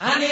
Report.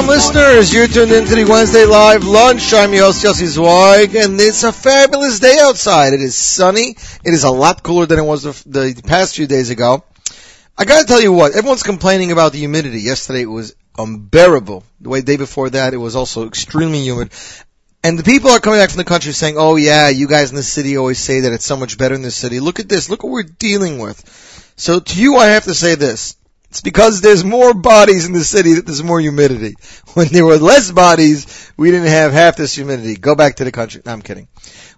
NachumSegal.com listeners, you're tuned into the Wednesday Live Lunch. I'm your host, Yossi Zweig, and it's a fabulous day outside. It is sunny. It is a lot cooler than it was the, the past few days ago. I gotta tell you what, everyone's complaining about the humidity. Yesterday it was unbearable. The way day before that, it was also extremely humid. And the people are coming back from the country saying, oh yeah, you guys in the city always say that it's so much better in the city. Look at this. Look what we're dealing with. So to you, I have to say this. It's because there's more bodies in the city that there's more humidity. When there were less bodies, we didn't have half this humidity. Go back to the country. No, I'm kidding.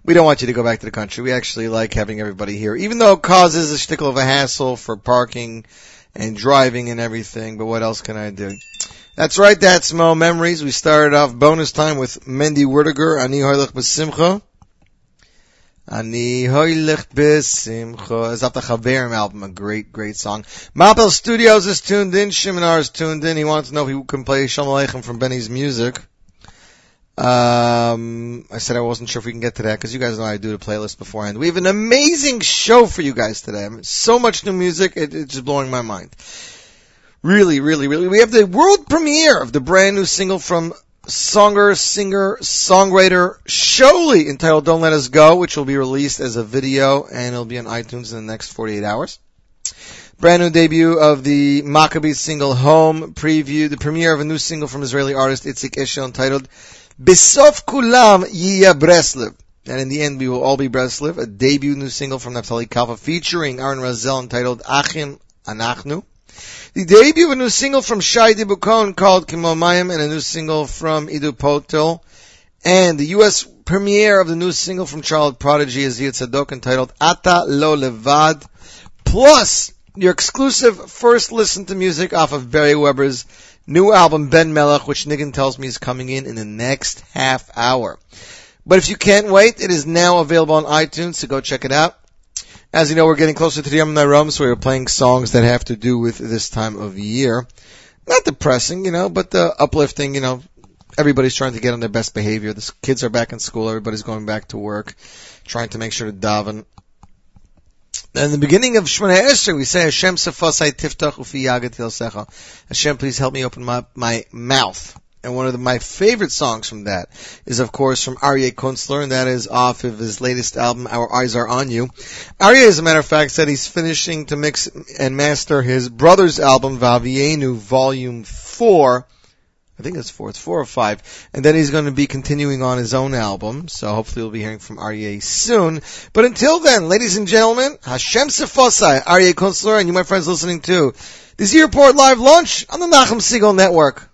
We don't want you to go back to the country. We actually like having everybody here, even though it causes a shtickle of a hassle for parking and driving and everything. But what else can I do? That's right. That's Mo Memories. We started off bonus time with Mendy Werdiger, Ani Hoylech Besimcha. Ani Hoylech Besimcha. Is that the Chaverim album? A great, great song. Mapel Studios is tuned in. Shiminar is tuned in. He wants to know if he can play Shalom Aleichem from Benny's music. Um, I said I wasn't sure if we can get to that because you guys know I do the playlist beforehand. We have an amazing show for you guys today. So much new music, it, it's just blowing my mind. Really, really, really. We have the world premiere of the brand new single from songer, singer, songwriter Shauli entitled Don't Let Us Go, which will be released as a video and it'll be on iTunes in the next 48 hours. Brand new debut of the Maccabee single Home preview, the premiere of a new single from Israeli artist Itzik Eshel entitled Besof Kulam Yia Breslev. And in the end, we will all be Breslev, a debut new single from Naftali Kalfa featuring Aaron Razel entitled Achim Anachnu. The debut of a new single from Shai Dibo Cohen called Kimo Mayim and a new single from Ido Portal. And the US premiere of the new single from Child Prodigy Uzia Tzadok entitled Ata Lo Levad. Plus, your exclusive first listen to music off of Beri Weber's new album Ben Melech, which Niggin tells me is coming in in the next half hour. But if you can't wait, it is now available on iTunes, so go check it out. As you know, we're getting closer to the Yom Rom, so we're playing songs that have to do with this time of year. Not depressing, you know, but uh, uplifting, you know. Everybody's trying to get on their best behavior. The kids are back in school. Everybody's going back to work, trying to make sure to daven. In the beginning of Shemona Esrei, we say, Hashem. Hashem, please help me open my, my mouth. And one of the, my favorite songs from that is, of course, from Aryeh Kunstler, and that is off of his latest album, Our Eyes Are On You. Aryeh, as a matter of fact, said he's finishing to mix and master his brother's album, Vavienu Volume 4, I think it's four. It's four or five. And then he's going to be continuing on his own album. So hopefully we'll be hearing from Aryeh soon. But until then, ladies and gentlemen, Hashem Sefosai, Aryeh Kunstler, and you, my friends listening too. This is Z Report Live Lunch on the Nachum Segal Network.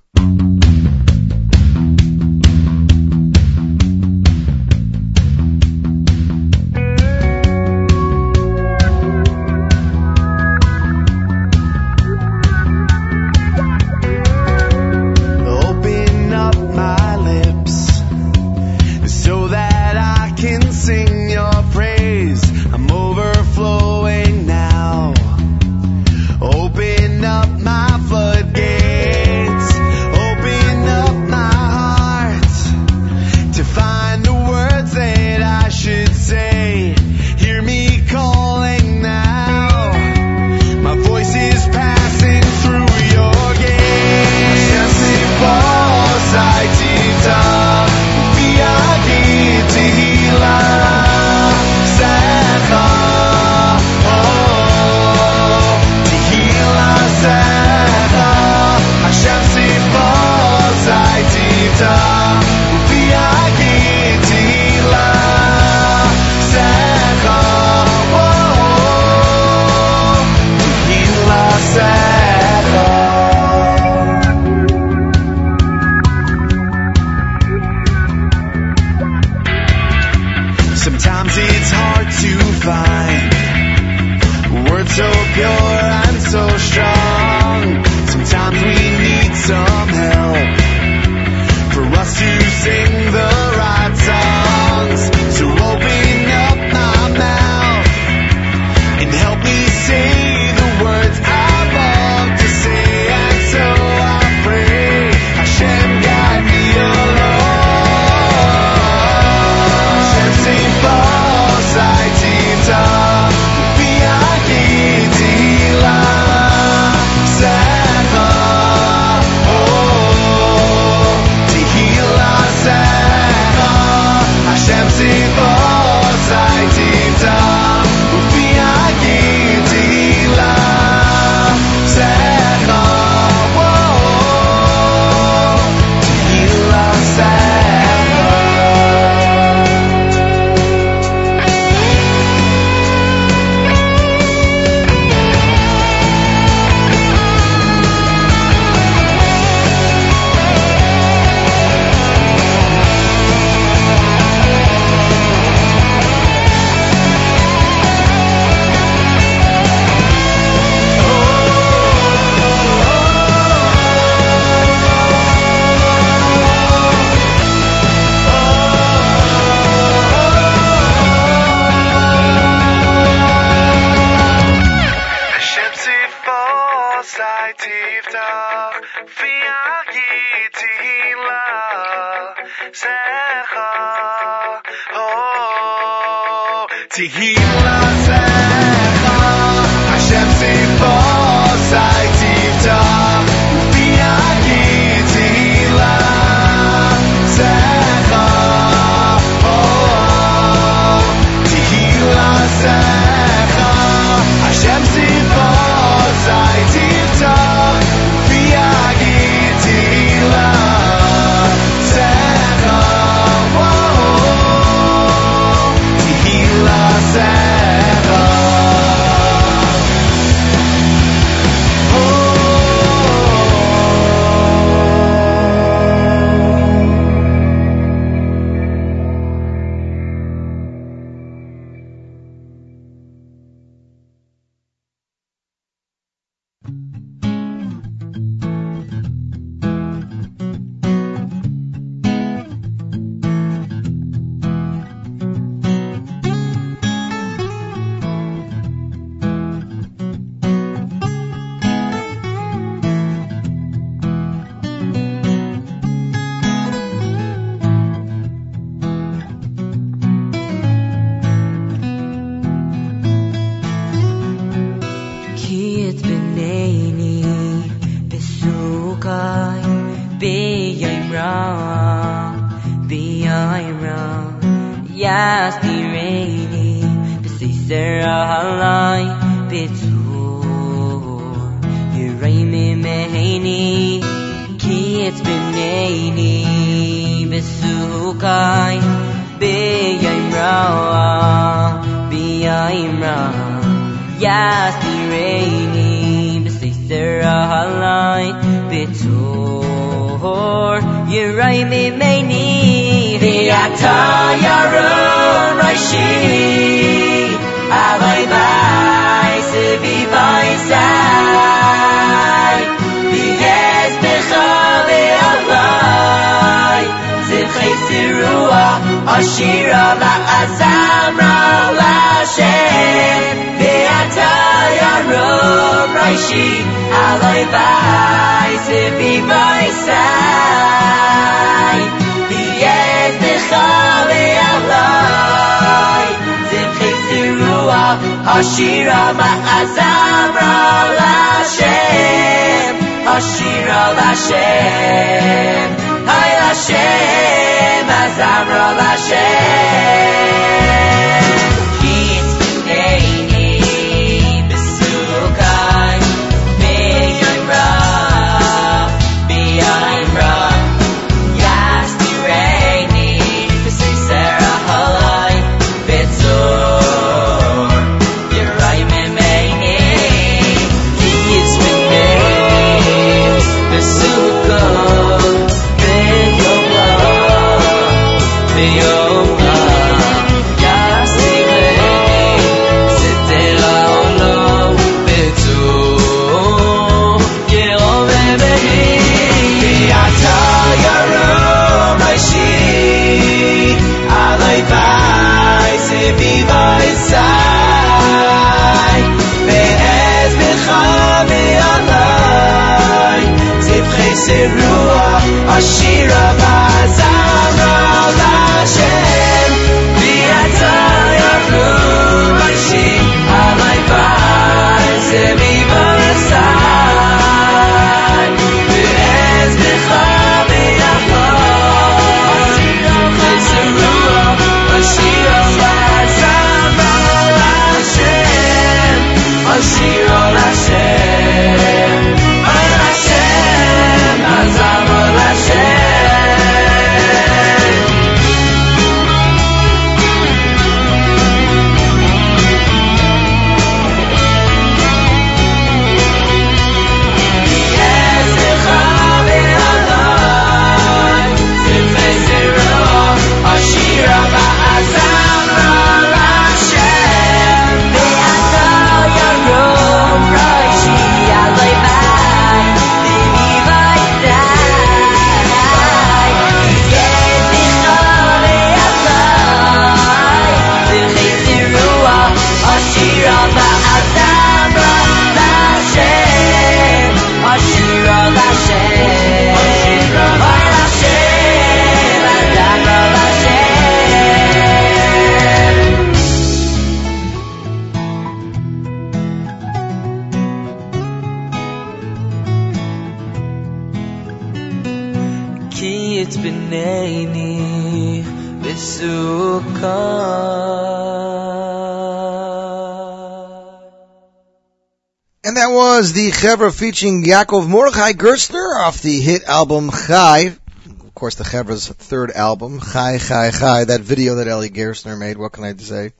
Chevra featuring Yaakov Mordechai Gerstner off the hit album Chai. Of course, the Chevra's third album, Chai Chai Chai. That video that Eli Gerstner made. What can I say?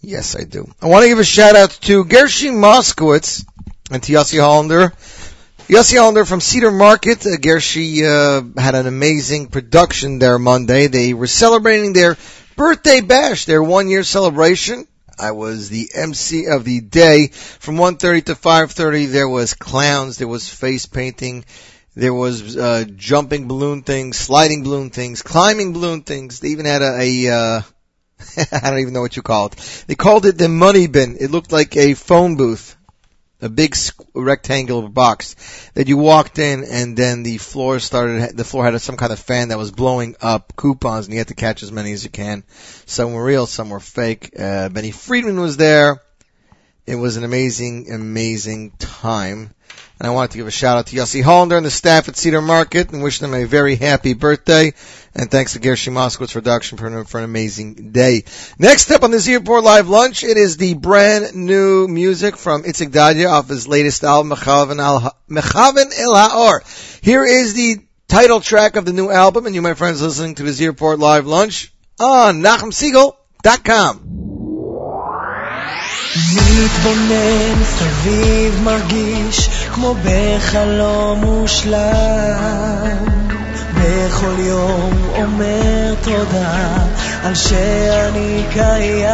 Yes, I do. I want to give a shout out to Gershie Moskowitz and to Yossi Hollander. Yossi Hollander from Cedar Market. Uh, Gershie uh, had an amazing production there Monday. They were celebrating their birthday bash, their one year celebration. I was the MC of the day. From 1.30 to 5.30, there was clowns, there was face painting, there was uh, jumping balloon things, sliding balloon things, climbing balloon things. They even had a, a uh, I don't even know what you call it. They called it the money bin. It looked like a phone booth a big rectangular box that you walked in and then the floor started, the floor had some kind of fan that was blowing up coupons and you had to catch as many as you can. Some were real, some were fake. Uh, Benny Friedman was there. It was an amazing, amazing time. And I wanted to give a shout out to Yossi Hollander and the staff at Cedar Market and wish them a very happy birthday. And thanks to Gershie Moskowitz production for, an, for an amazing day. Next up on the Z Report Live Lunch, it is the brand new music from Itzik Dadya off his latest album, Mechaven El Ha'or. Here is the title track of the new album, and you, my friends, listening to the Z Report Live Lunch on NachumSegal.com. מתבונן סביב מרגיש כמו בחלום מושלם. בכל יום אומר תודה על שאני קיים.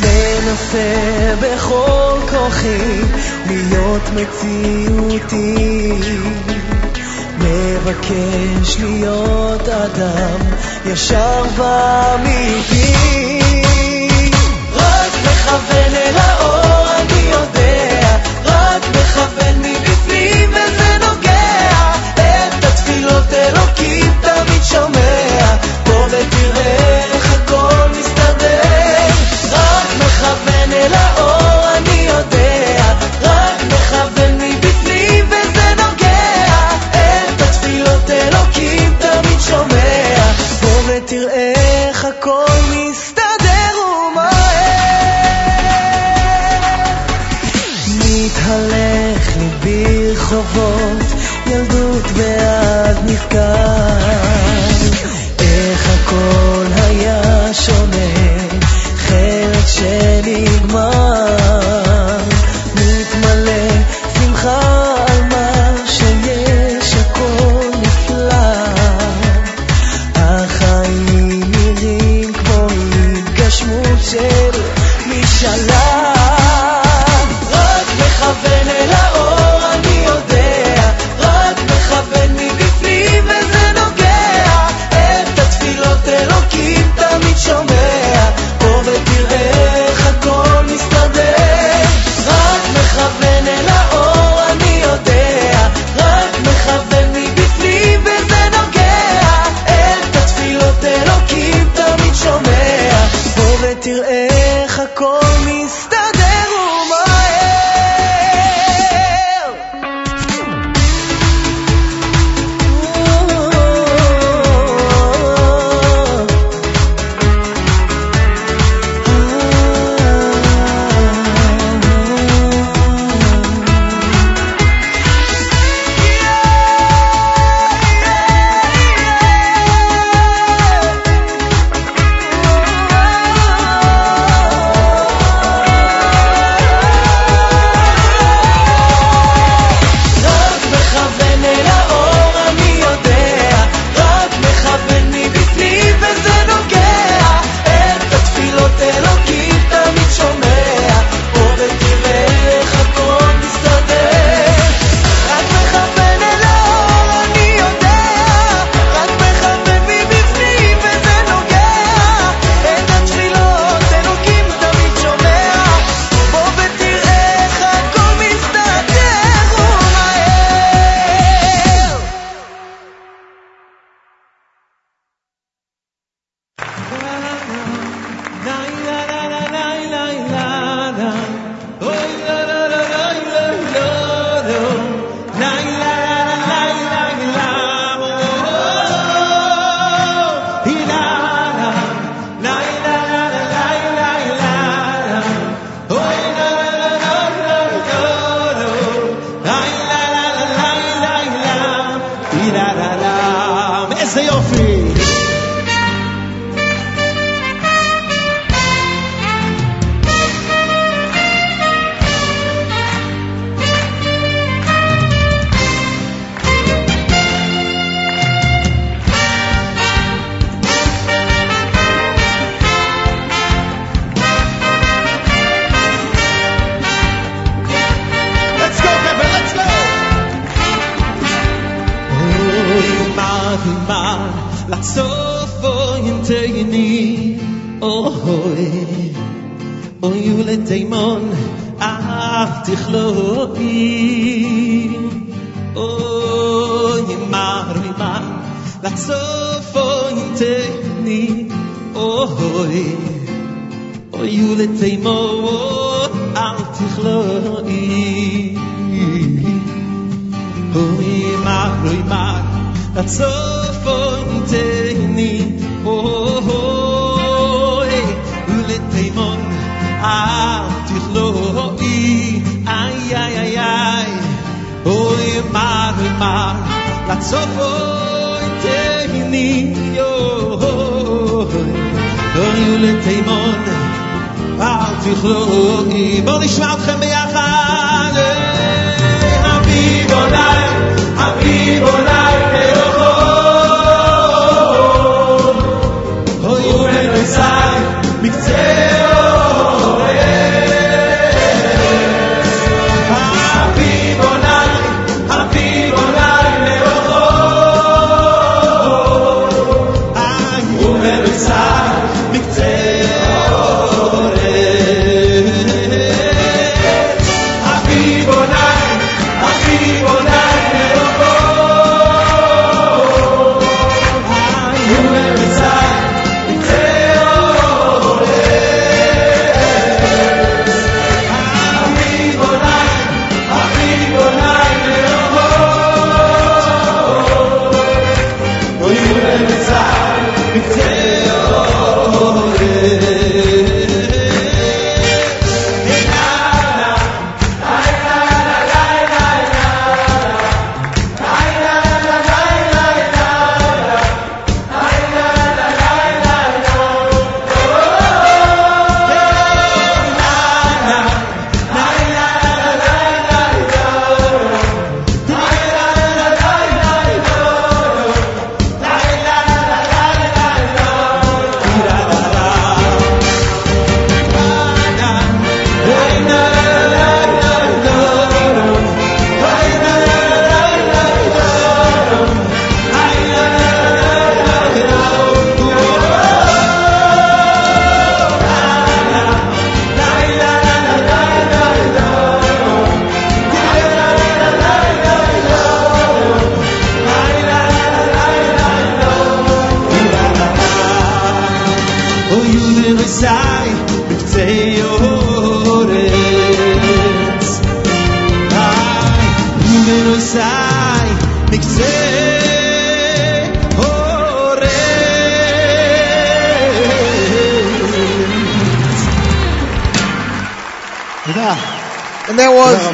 מנסה בכל כוחי להיות מציאותי. מבקש להיות אדם ישר ואמיתי מכוון אל האור אני יודע רק מכוון מבפנים וזה נוגע. את התפילות אלוקים תמיד שומע. בוא ותראה איך הכל ברחובות ילדות ואז נזכר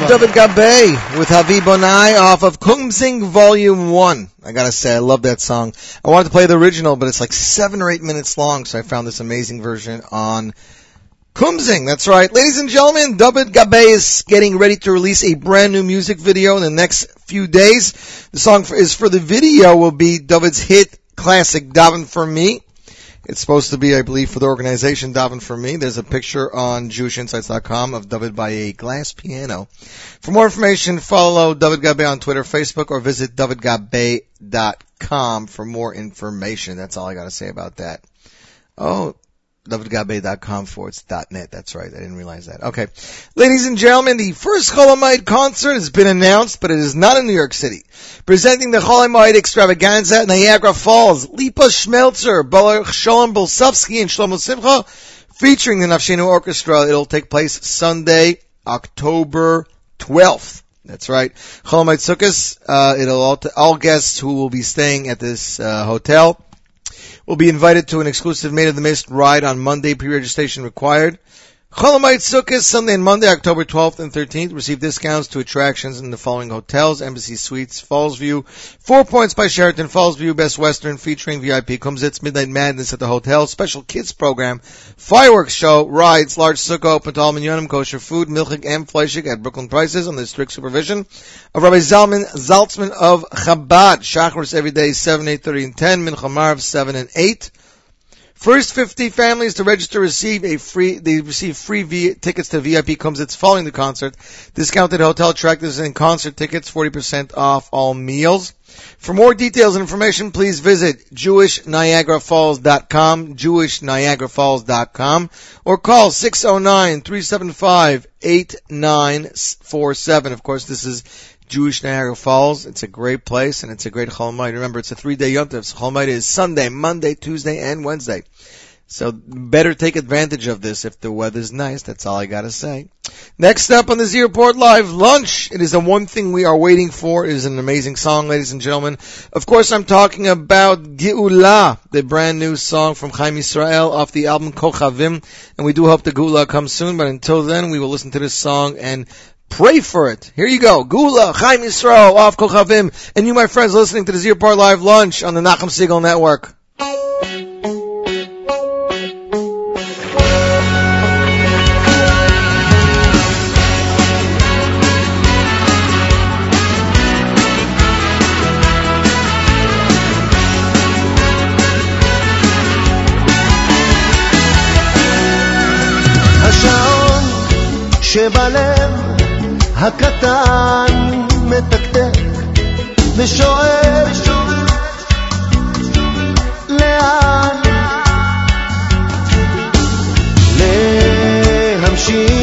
David Gabe with Habib Bonai off of Kumsing Volume 1. I gotta say, I love that song. I wanted to play the original, but it's like seven or eight minutes long, so I found this amazing version on Kumsing. That's right. Ladies and gentlemen, David Gabe is getting ready to release a brand new music video in the next few days. The song is for the video will be David's hit classic, Daven for Me. It's supposed to be, I believe, for the organization Daven for Me. There's a picture on JewishInsights.com of David by a glass piano. For more information, follow David Gabe on Twitter, Facebook, or visit davidgabe.com for more information. That's all I got to say about that. Oh, davidgabe.com forward net. That's right. I didn't realize that. Okay. Ladies and gentlemen, the first Chol Hamoed concert has been announced, but it is not in New York City. Presenting the Chol Hamoed extravaganza at Niagara Falls, Lipa Schmelzer, Baruch Shalom Blesofsky, and Shlomo Simcha, featuring the Nafshenu Orchestra. It'll take place Sunday, October 12th. That's right. Chol Hamoed Sukkot, uh, it'll all, t- all guests who will be staying at this, uh, hotel will be invited to an exclusive Maid of the Mist ride on Monday, pre-registration required. Chol Hamoed Sukkot, Sunday and Monday, October 12th and 13th. Receive discounts to attractions in the following hotels. Embassy Suites, Fallsview. Four points by Sheraton, Fallsview, Best Western, featuring VIP. Comes its Midnight Madness at the hotel. Special kids program. Fireworks show, rides, large sukkah open to all minyanim, kosher food, milchig and fleischig at Brooklyn prices under strict supervision of Rabbi Zalman Zaltzman of Chabad. Shacharis every day, 7, 8, 30, and 10. Mincha Maariv, 7 and 8. First 50 families to register receive a free, they receive free v, tickets to VIP concerts following the concert. Discounted hotel attractions and concert tickets, 40% off all meals. For more details and information, please visit JewishNiagaraFalls.com, JewishNiagaraFalls.com, or call 609-375-8947. Of course, this is Jewish Niagara Falls. It's a great place and it's a great Chol Hamoed. Remember, it's a three-day Yom Tov. Chol Hamoed is Sunday, Monday, Tuesday, and Wednesday. So better take advantage of this if the weather's nice. That's all I gotta say. Next up on the Z Report Live, lunch. It is the one thing we are waiting for. It is an amazing song, ladies and gentlemen. Of course, I'm talking about Geula, the brand new song from Chaim Israel off the album Kochavim. And we do hope the Geula comes soon, but until then, we will listen to this song and Pray for it. Here you go. Geula, Chaim Yisrael, off Kochavim, and you, my friends, listening to the Z Report Live Lunch on the Nachum Segal Network. שבלב הקטן מתקתק ושואל לאן? להמשיך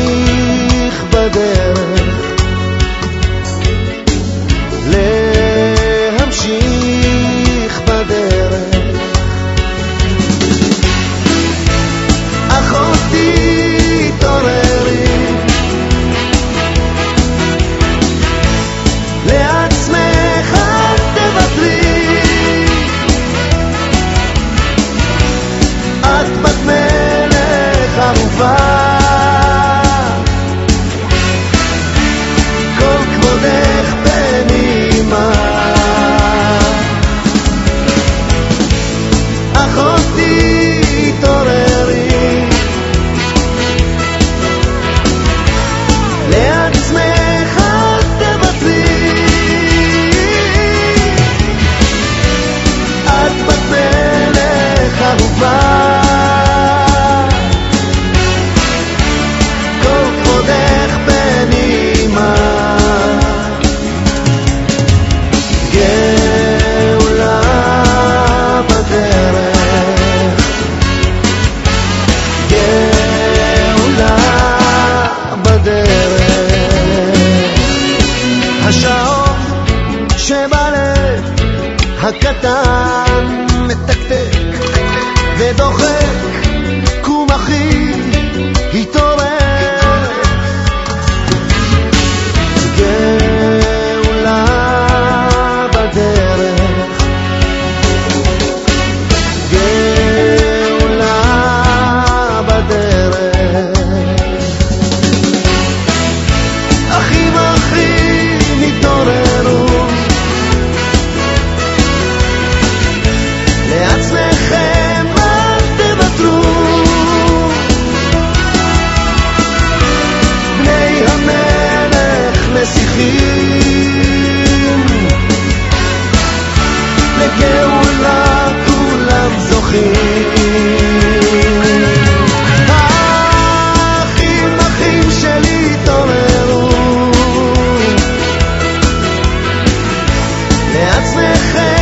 От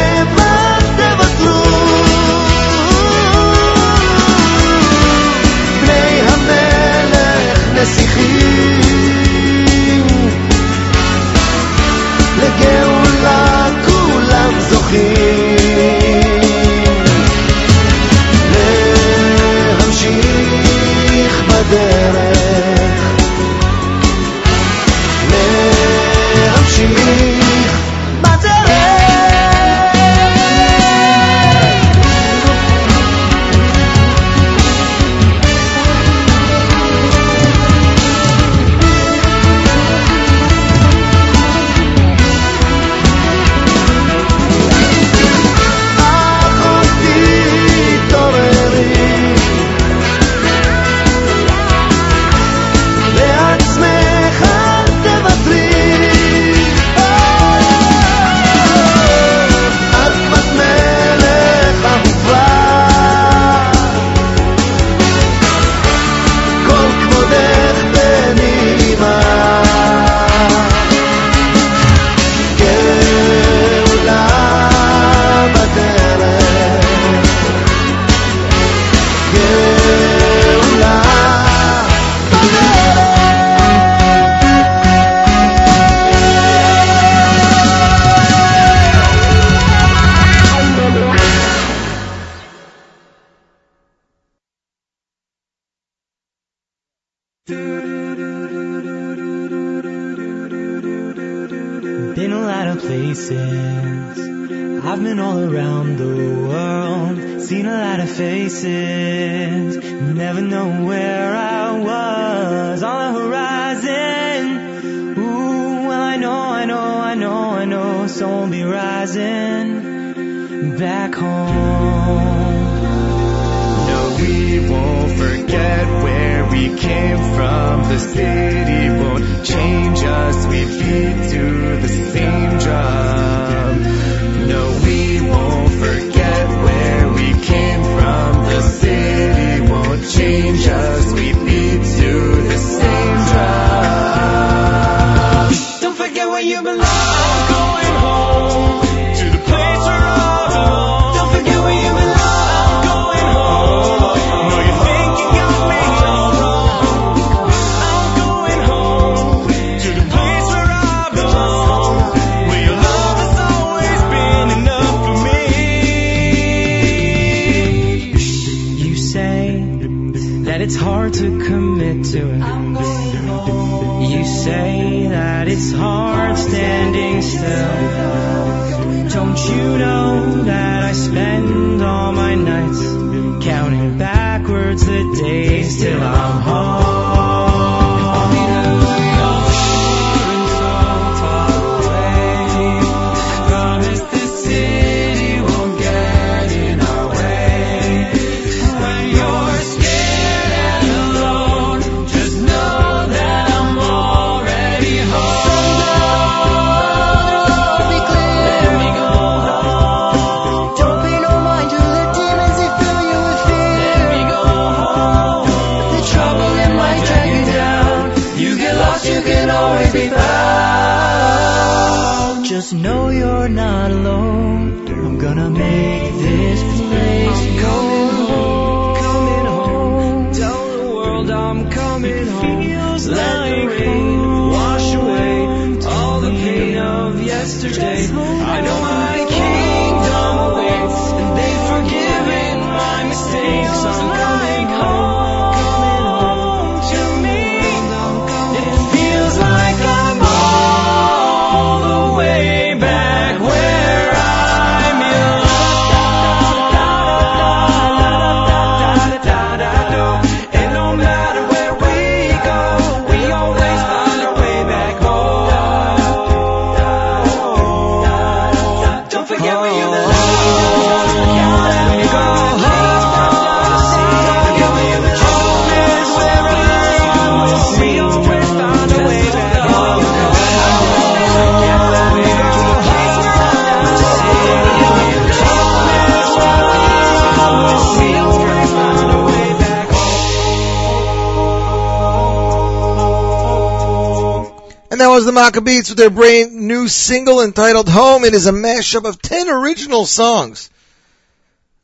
Was the Maccabeats with their brand new single entitled Home. It is a mashup of 10 original songs.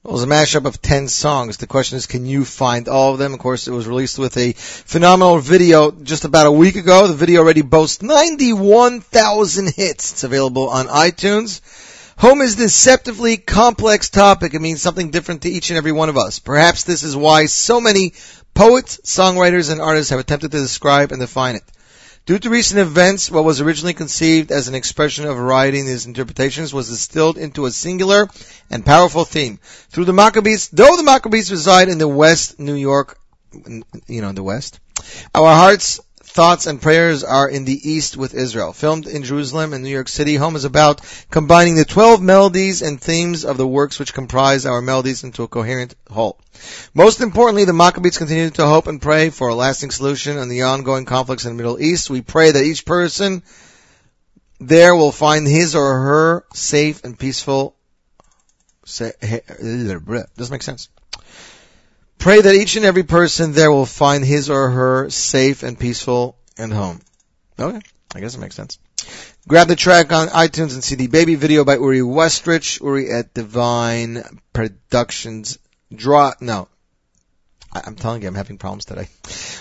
It was a mashup of 10 songs. The question is, can you find all of them? Of course, it was released with a phenomenal video just about a week ago. The video already boasts 91,000 hits. It's available on iTunes. Home is a deceptively complex topic. It means something different to each and every one of us. Perhaps this is why so many poets, songwriters, and artists have attempted to describe and define it. Due to recent events, what was originally conceived as an expression of variety in its interpretations was distilled into a singular and powerful theme. Through the Maccabeats, though the Maccabeats reside in the West New York, you know, in the West, our hearts, thoughts, and prayers are in the East with Israel. Filmed in Jerusalem and New York City, Home is about combining the 12 melodies and themes of the works which comprise our melodies into a coherent whole. Most importantly, the Maccabeats continue to hope and pray for a lasting solution in the ongoing conflicts in the Middle East. We pray that each person there will find his or her safe and peaceful. Say, doesn't make sense. Pray that each and every person there will find his or her safe and peaceful and home. Okay, I guess it makes sense. Grab the track on iTunes and CD Baby video by Uri Westrich, Uri at Divine Productions. Draw, no. I, I'm telling you, I'm having problems today.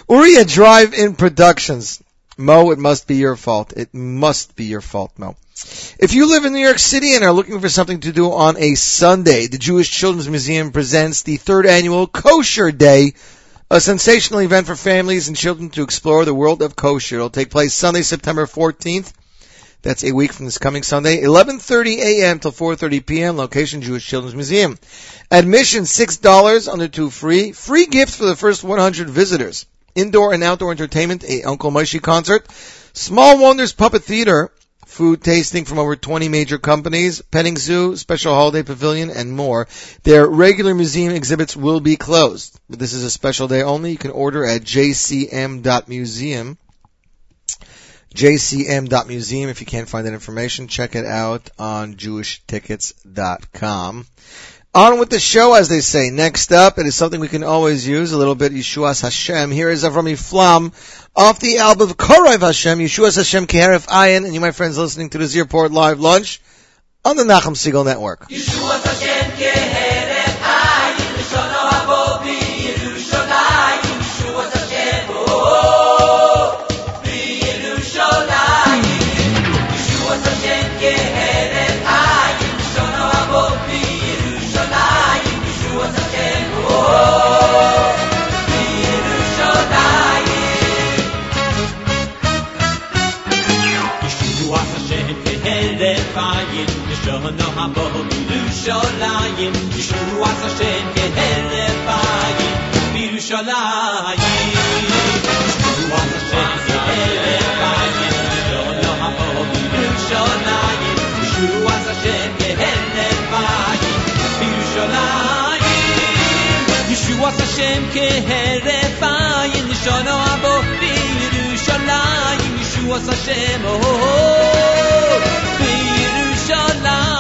Uri at Drive-In Productions. Mo, it must be your fault. It must be your fault, Mo. If you live in New York City and are looking for something to do on a Sunday, the Jewish Children's Museum presents the third annual Kosher Day a sensational event for families and children to explore the world of kosher. It'll take place Sunday, September 14th. That's a week from this coming Sunday, 11:30 a.m. till 4:30 p.m. Location: Jewish Children's Museum. Admission six dollars, under two free. Free gifts for the first 100 visitors. Indoor and outdoor entertainment, a Uncle Moshe concert, Small Wonders Puppet Theater, food tasting from over 20 major companies, petting zoo, special holiday pavilion, and more. Their regular museum exhibits will be closed. But this is a special day only. You can order at jcm.museum. jcm.museum. If you can't find that information, check it out on jewishtickets.com. On with the show, as they say. Next up, it is something we can always use, a little bit Yeshuas Hashem. Here is Avrami Flam off the album Korav Hashem, Yeshuas Hashem Keharef Ayin, and you, my friends, listening to the Z Report Live Lunch on the Nachum Segal Network. בירושלים, ישועת השם הו בירושלים.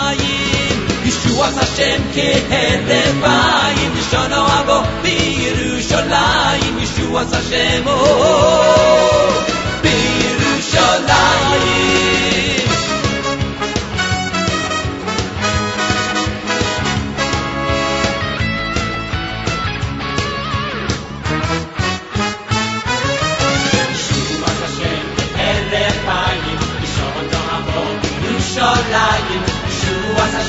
ישועת השם כהרף עין, לשונו הבוא בירושלים, ישועת השם הו בירושלים.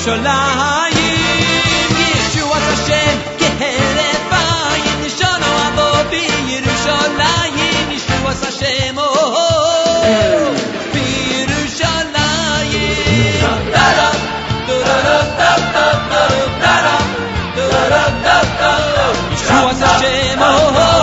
Yerushalayim, Yeshua's Hashem, Keherevayim, Nishono Avodi, Yerushalayim, Yeshua's Hashem, oh, oh, Yerushalayim. Yeshua's Hashem, oh, oh.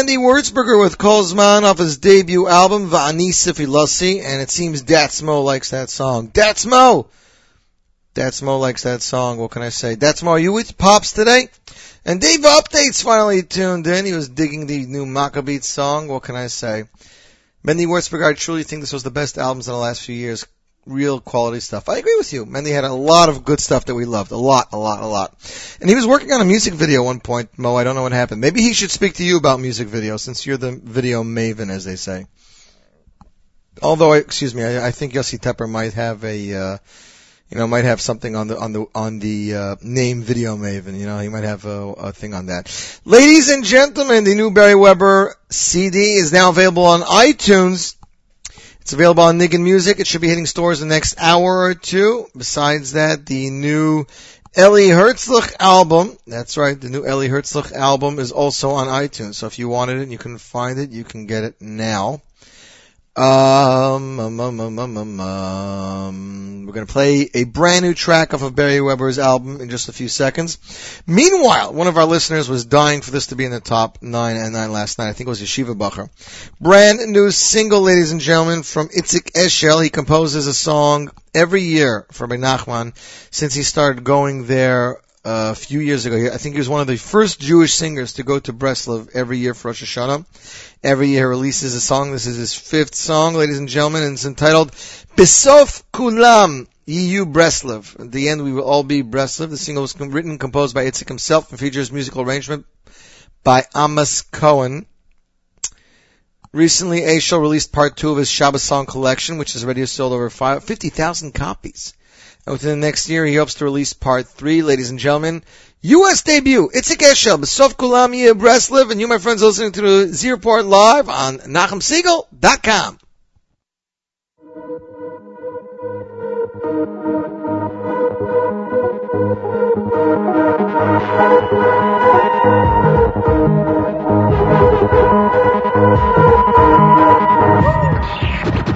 Mendy Wurzberger with Kozman off his debut album, Va'ani Sifilasi, and it seems Datsmo likes that song. Datsmo! Datsmo likes that song, what can I say? Datsmo, are you with Pops today? And Dave Updates finally tuned in, he was digging the new Maccabeat song, what can I say? Mendy Wurzberger, I truly think this was the best albums in the last few years. Real quality stuff. I agree with you. Mendy had a lot of good stuff that we loved. A lot, a lot, a lot. And he was working on a music video at one point, Mo. I don't know what happened. Maybe he should speak to you about music videos since you're the video maven, as they say. Although, excuse me, I, I think Yossi Tepper might have a, uh, you know, might have something on the on the on the uh, name video maven. You know, he might have a, a thing on that. Ladies and gentlemen, the new Beri Weber CD is now available on iTunes. It's available on Niggin Music. It should be hitting stores in the next hour or two. Besides that, the new Eli Hertzlich album, that's right, the new Eli Hertzlich album is also on iTunes. So if you wanted it, and you can find it, you can get it now. Um, um, um, um, um, um, um, we're going to play a brand new track off of Beri Weber's album in just a few seconds. Meanwhile, one of our listeners was dying for this to be in the top nine and nine last night. I think it was Yeshiva Bacher. Brand new single, ladies and gentlemen, from Itzik Eshel. He composes a song every year for Ben Nachman since he started going there uh, a few years ago. I think he was one of the first Jewish singers to go to Breslov every year for Rosh Hashanah. Every year he releases a song. This is his fifth song, ladies and gentlemen, and it's entitled Besof Kulam Yehiyou Breslov. At the end, we will all be Breslov. The single was written and composed by Itzik himself and features musical arrangement by Amos Cohen. Recently, Eshel released part two of his Shabbos song collection, which has already sold over 50,000 copies. And within the next year, he hopes to release part three. Ladies and gentlemen, U.S. debut. Itzik Eshel, Besof Kulami Breslev, and you, my friends, are listening to Z Report Live on NachumSegal.com.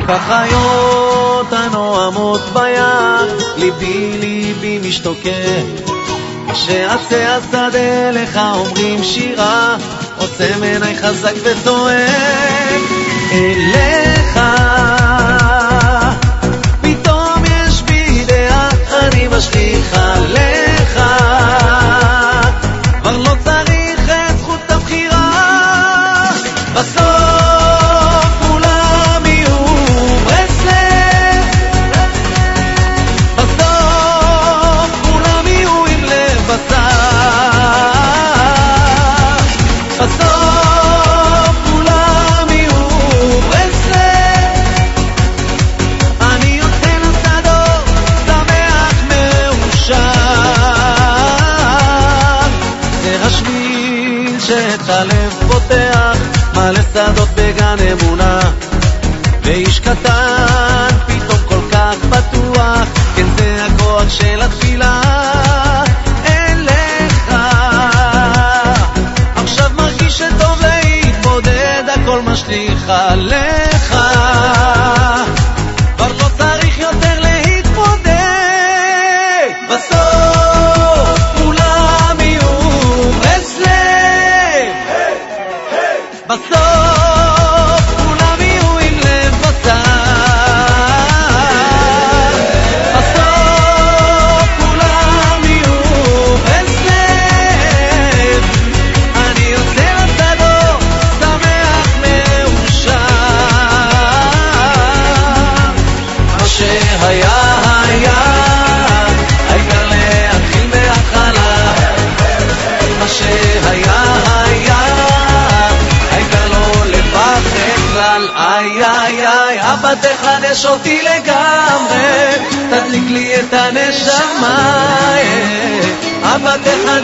החיות הנועמות בים ליבי ליבי משתוקק. שעצי השדה לך אומרים שירה, עוצם עיניי חזק וצועק. אליך, פתאום יש בי דעה, אני משליך עליך. בגן אמונה. ואיש קטן פתאום כל כך בטוח, כן זה הכוח של התפילה. לך, עכשיו מרגיש שטוב להתמודד, הכל משליך עליך.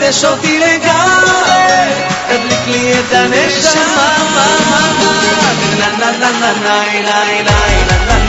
תחדש אותי לגמרי, תדליק לי את הנשמה. לה לה לה לה לה לה לה לה לה לה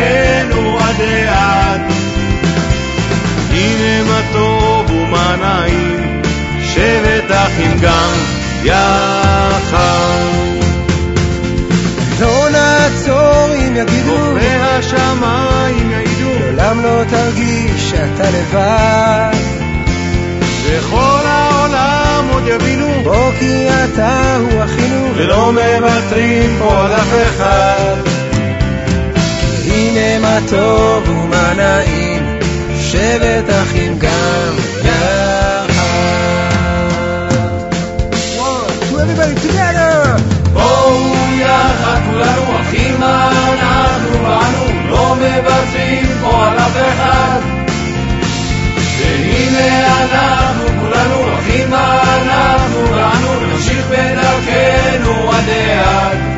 בדרכנו עד לאט. הנה מה טוב ומה נעים, שבט אחים גם יחד. לא נעצור אם יגידו, כוכבי השמיים יעידו, לעולם לא תרגיש שאתה לבד. וכל העולם עוד יבינו, בוא כי אתה הוא אחינו, ולא מוותרים פה על אף אחד. מה טוב ומה נעים, שבט אחים גם יחד. בואו יחד כולנו אחים אנחנו ואנו לא מוותרים פה על אף אחד והנה אנחנו כולנו אחים אנחנו ואנו נמשיך בדרכנו עד לאט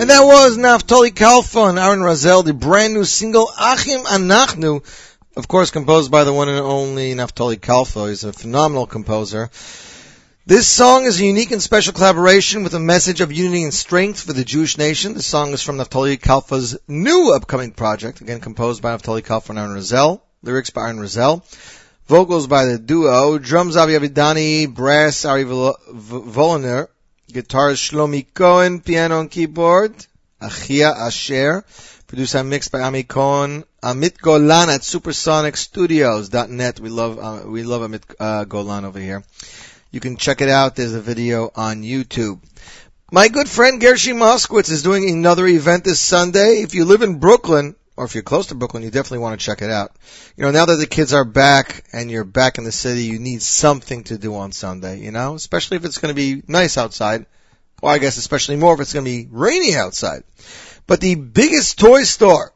And that was Naftali Kalfa and Aaron Razel, the brand new single Achim Anachnu, of course composed by the one and only Naftali Kalfa. He's a phenomenal composer. This song is a unique and special collaboration with a message of unity and strength for the Jewish nation. The song is from Naftali Kalfa's new upcoming project, again composed by Naftali Kalfa and Aaron Razel, lyrics by Aaron Razel, vocals by the duo, drums Avi Avidani, brass Ari Vol- V- guitarist Shlomi Cohen, piano and keyboard, Achia Asher, produced and mixed by Ami Cohen, Amit Golan at SupersonicStudios.net. We love, uh, we love Amit uh, Golan over here. You can check it out. There's a video on YouTube. My good friend Gershi Moskowitz is doing another event this Sunday. If you live in Brooklyn, or if you're close to Brooklyn, you definitely want to check it out. You know, now that the kids are back and you're back in the city, you need something to do on Sunday, you know, especially if it's going to be nice outside. Well, I guess especially more if it's going to be rainy outside. But the biggest toy store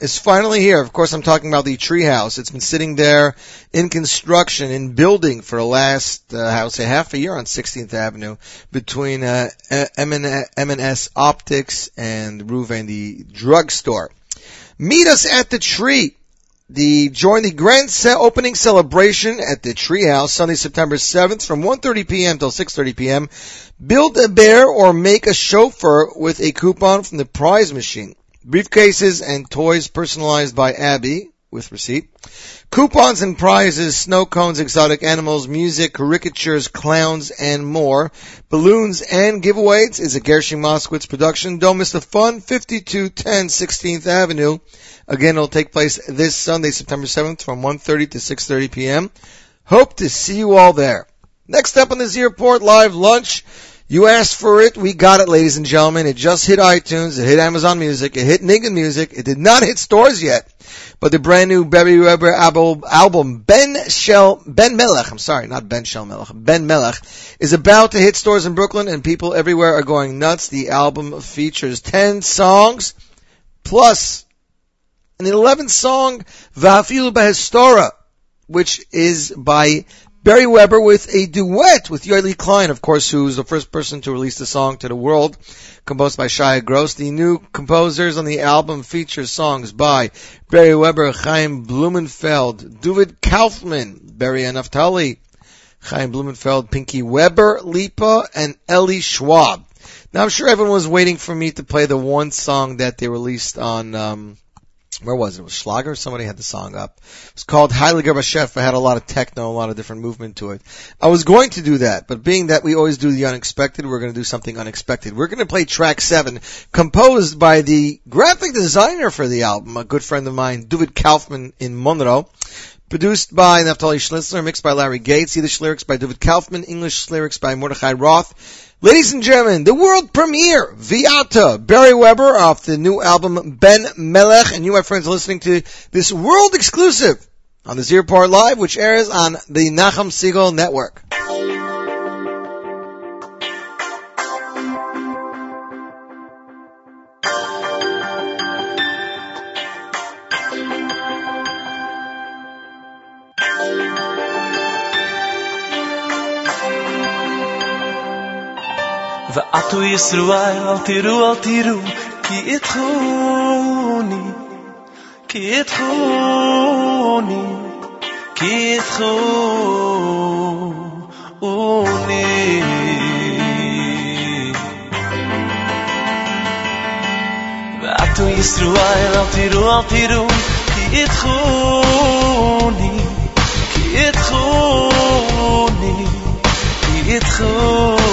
is finally here. Of course, I'm talking about the Treehouse. It's been sitting there in construction, in building for the last, uh, I would say half a year on 16th Avenue between uh, M&S Optics and Ruvain, the drugstore. Meet us at the tree. The join the grand opening celebration at the Treehouse Sunday, September 7th from 1:30 p.m. till 6:30 p.m. Build a bear or make a chauffeur with a coupon from the prize machine. Briefcases and toys personalized by Abby. With receipt. Coupons and prizes, snow cones, exotic animals, music, caricatures, clowns, and more. Balloons and giveaways is a Gershon Moskowitz production. Don't miss the fun, 5210 16th Avenue. Again, it'll take place this Sunday, September 7th from 1.30 to 6.30 p.m. Hope to see you all there. Next up on the Z Report Live Lunch, you asked for it, we got it, ladies and gentlemen. It just hit iTunes, it hit Amazon Music, it hit Niggin Music, it did not hit stores yet. But the brand new Beri Weber album, Ben Shell, Ben Melech, I'm sorry, not Ben Shell Melech, Ben Melech, is about to hit stores in Brooklyn and people everywhere are going nuts. The album features 10 songs plus an 11th song, Vafilu Behestora, which is by Beri Weber with a duet with Yoeli Klein, of course, who's the first person to release the song to the world, composed by Shia Gross. The new composers on the album feature songs by Beri Weber, Chaim Blumenfeld, David Kaufman, Barry Anaftali, Chaim Blumenfeld, Pinky Weber, Lipa, and Ellie Schwab. Now I'm sure everyone was waiting for me to play the one song that they released on, um, where was it? It was Schlager? Somebody had the song up. It was called Heiliger Bashef. It had a lot of techno, a lot of different movement to it. I was going to do that, but being that we always do the unexpected, we're going to do something unexpected. We're going to play track seven, composed by the graphic designer for the album, a good friend of mine, David Kaufman in Monroe. Produced by Naftali Schnitzler, mixed by Larry Gates, Yiddish lyrics by David Kaufman, English lyrics by Mordechai Roth. Ladies and gentlemen, the world premiere, Viata, Beri Weber off the new album Ben Melech, and you, my friends, are listening to this world exclusive on the Z Report Live, which airs on the Nachum Segal Network. ועטו ישראל, אל תראו, אל תראו, כי איתכוני, כי איתכוני, כי איתכוני. ועטו ישראל, אל תראו, אל תראו, כי איתכוני, כי איתכוני, כי איתכוני.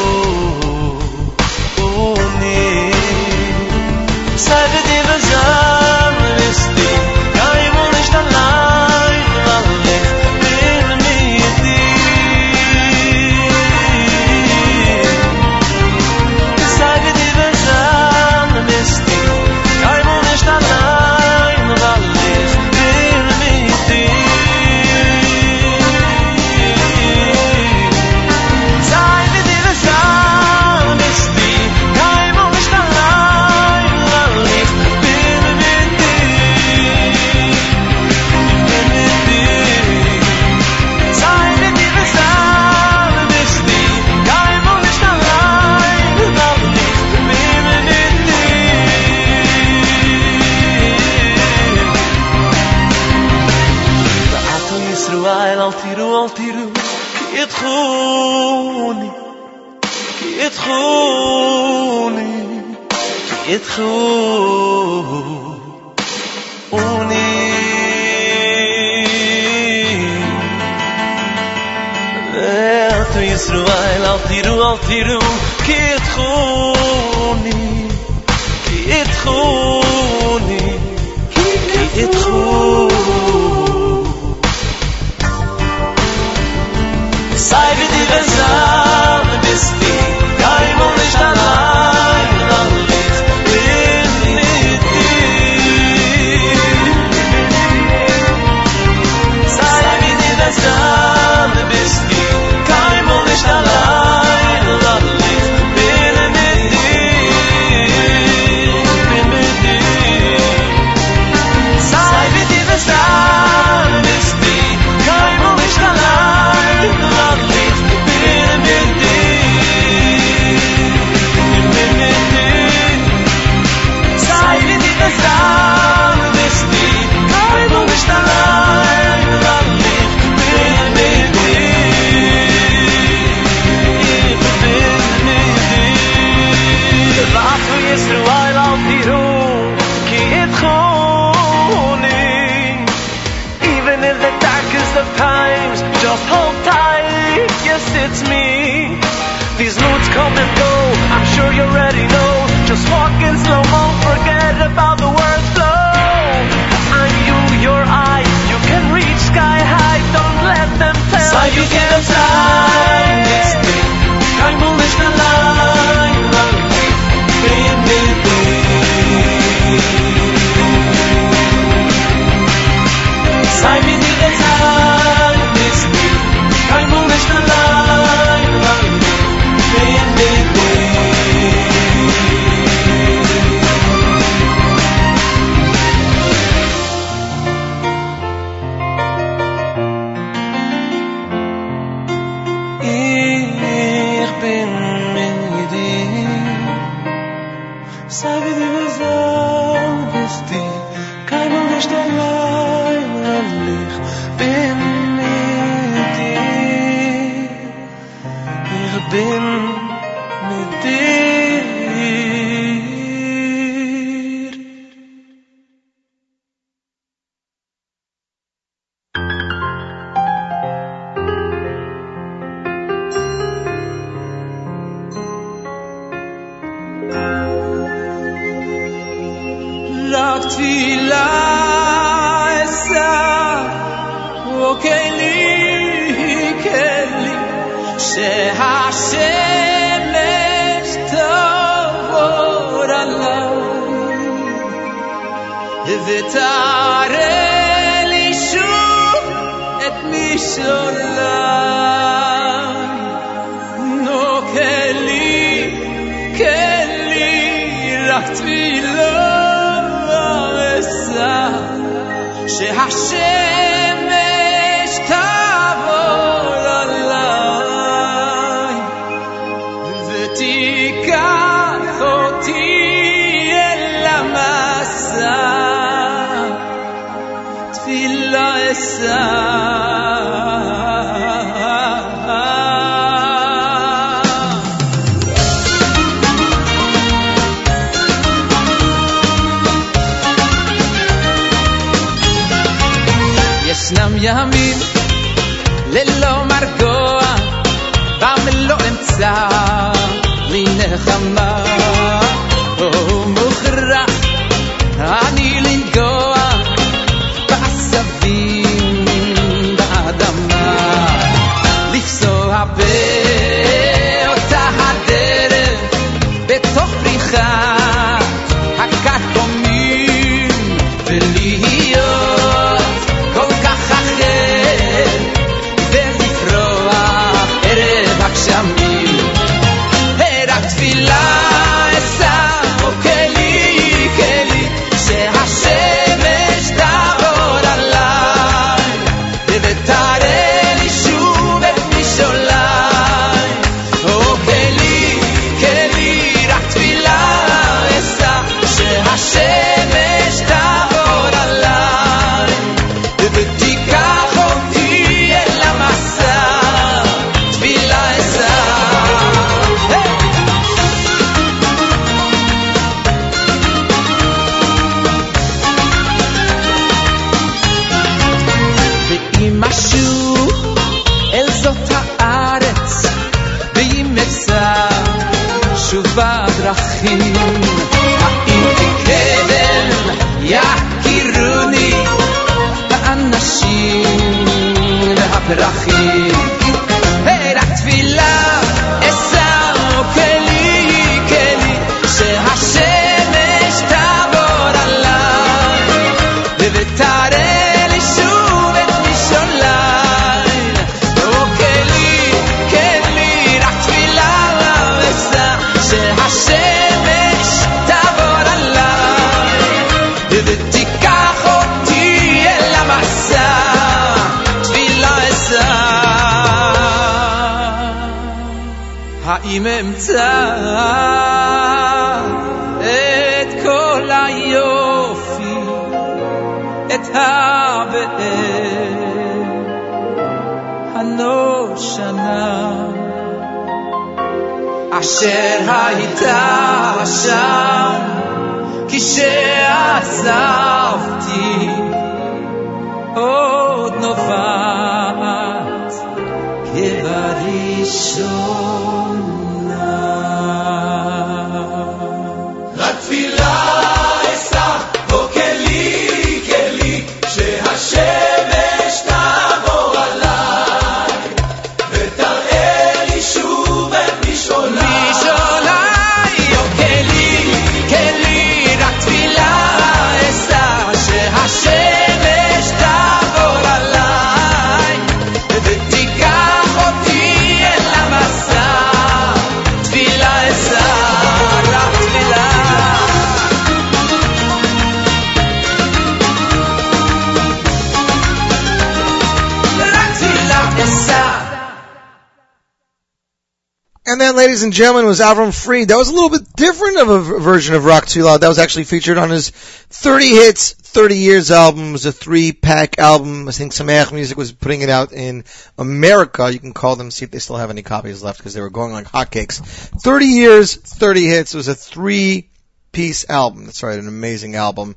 And gentlemen, was Avram Fried. That was a little bit different of a version of Rock Tefillah. That was actually featured on his 30 Hits, 30 Years album. It was a three-pack album. I think Sameach Music was putting it out in America. You can call them, see if they still have any copies left, because they were going like hotcakes. 30 Years, 30 Hits. It was a three-piece album. That's right, an amazing album.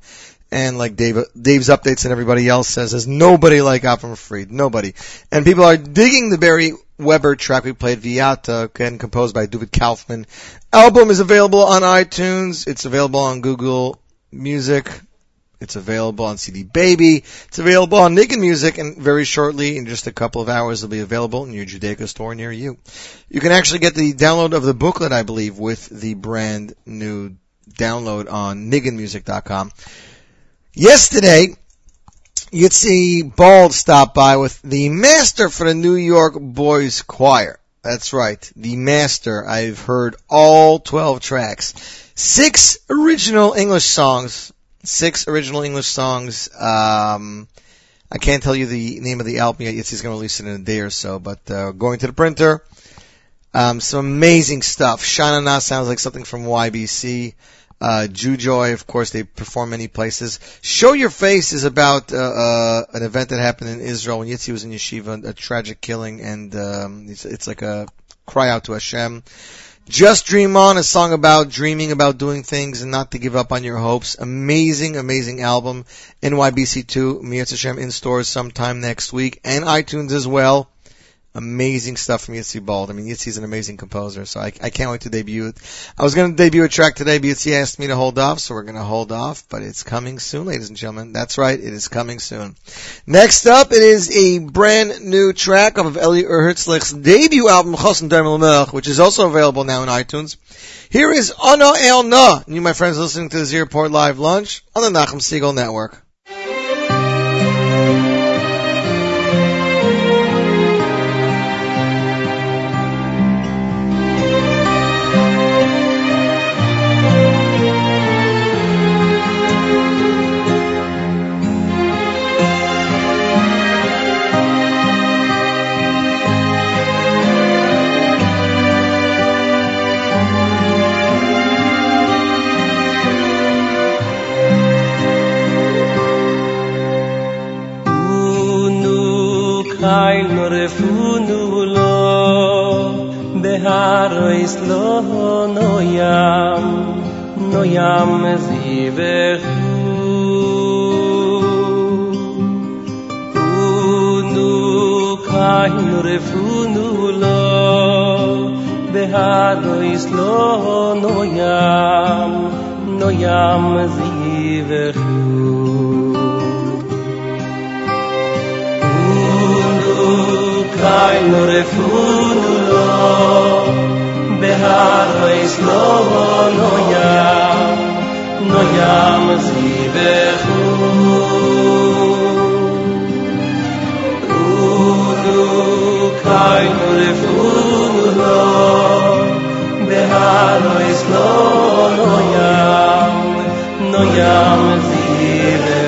And like Dave, Dave's updates and everybody else says, there's nobody like Avram Fried. Nobody. And people are digging the Beri Weber track we played, Viata, again composed by David Kaufman. Album is available on iTunes. It's available on Google Music. It's available on CD Baby. It's available on Niggin Music, and very shortly, in just a couple of hours, it'll be available in your Judaica store near you. You can actually get the download of the booklet, I believe, with the brand new download on nigginmusic.com. Yesterday, Yitzi Bald stopped by with the master for the New York Boys Choir. That's right, the master. I've heard all 12 tracks. Six original English songs. Six original English songs. Um, I can't tell you the name of the album yet. Yitzi's going to release it in a day or so, but uh, going to the printer. Um, some amazing stuff. Shana Na sounds like something from YBC. Uh, Jujoy, of course, they perform many places. Show Your Face is about uh, uh, an event that happened in Israel when Yitzi was in yeshiva, a tragic killing, and um, it's, it's like a cry out to Hashem. Just Dream On, a song about dreaming about doing things and not to give up on your hopes. Amazing, amazing album. NYBC2, Mirz Hashem in stores sometime next week, and iTunes as well. Amazing stuff from Yitzi Bald. I mean, Yitzi's an amazing composer, so I, I can't wait to debut it. I was going to debut a track today, but Yitzi asked me to hold off, so we're going to hold off, but it's coming soon, ladies and gentlemen. That's right, it is coming soon. Next up, it is a brand new track of Eli Hertzlich's debut album, Chosen Dermel Melech, which is also available now in iTunes. Here is Ono El Na. You, my friends, listening to the Z Report Live Lunch on the Nachum Segal Network. ay nur funu lo de har is lo no yam no yam zive funu kay nur funu lo de har lo no yam no yam zive Adonai nur ful la behar nois lovo no ya no ya me zlibe khul khal nur ful behar nois lovo no ya no ya me zlibe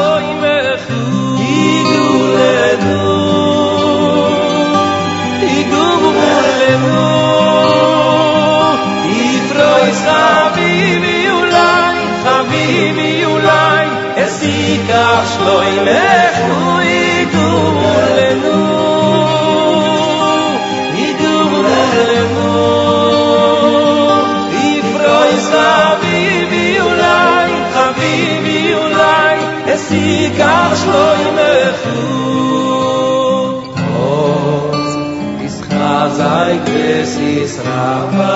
Ich בך איך געה kach shloy mekhu oz is khazay kes is rava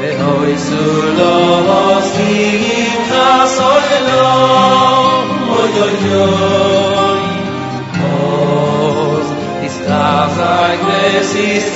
ve hoy sulo vos digim khazoy lo. Moy yo oz is khazay kes is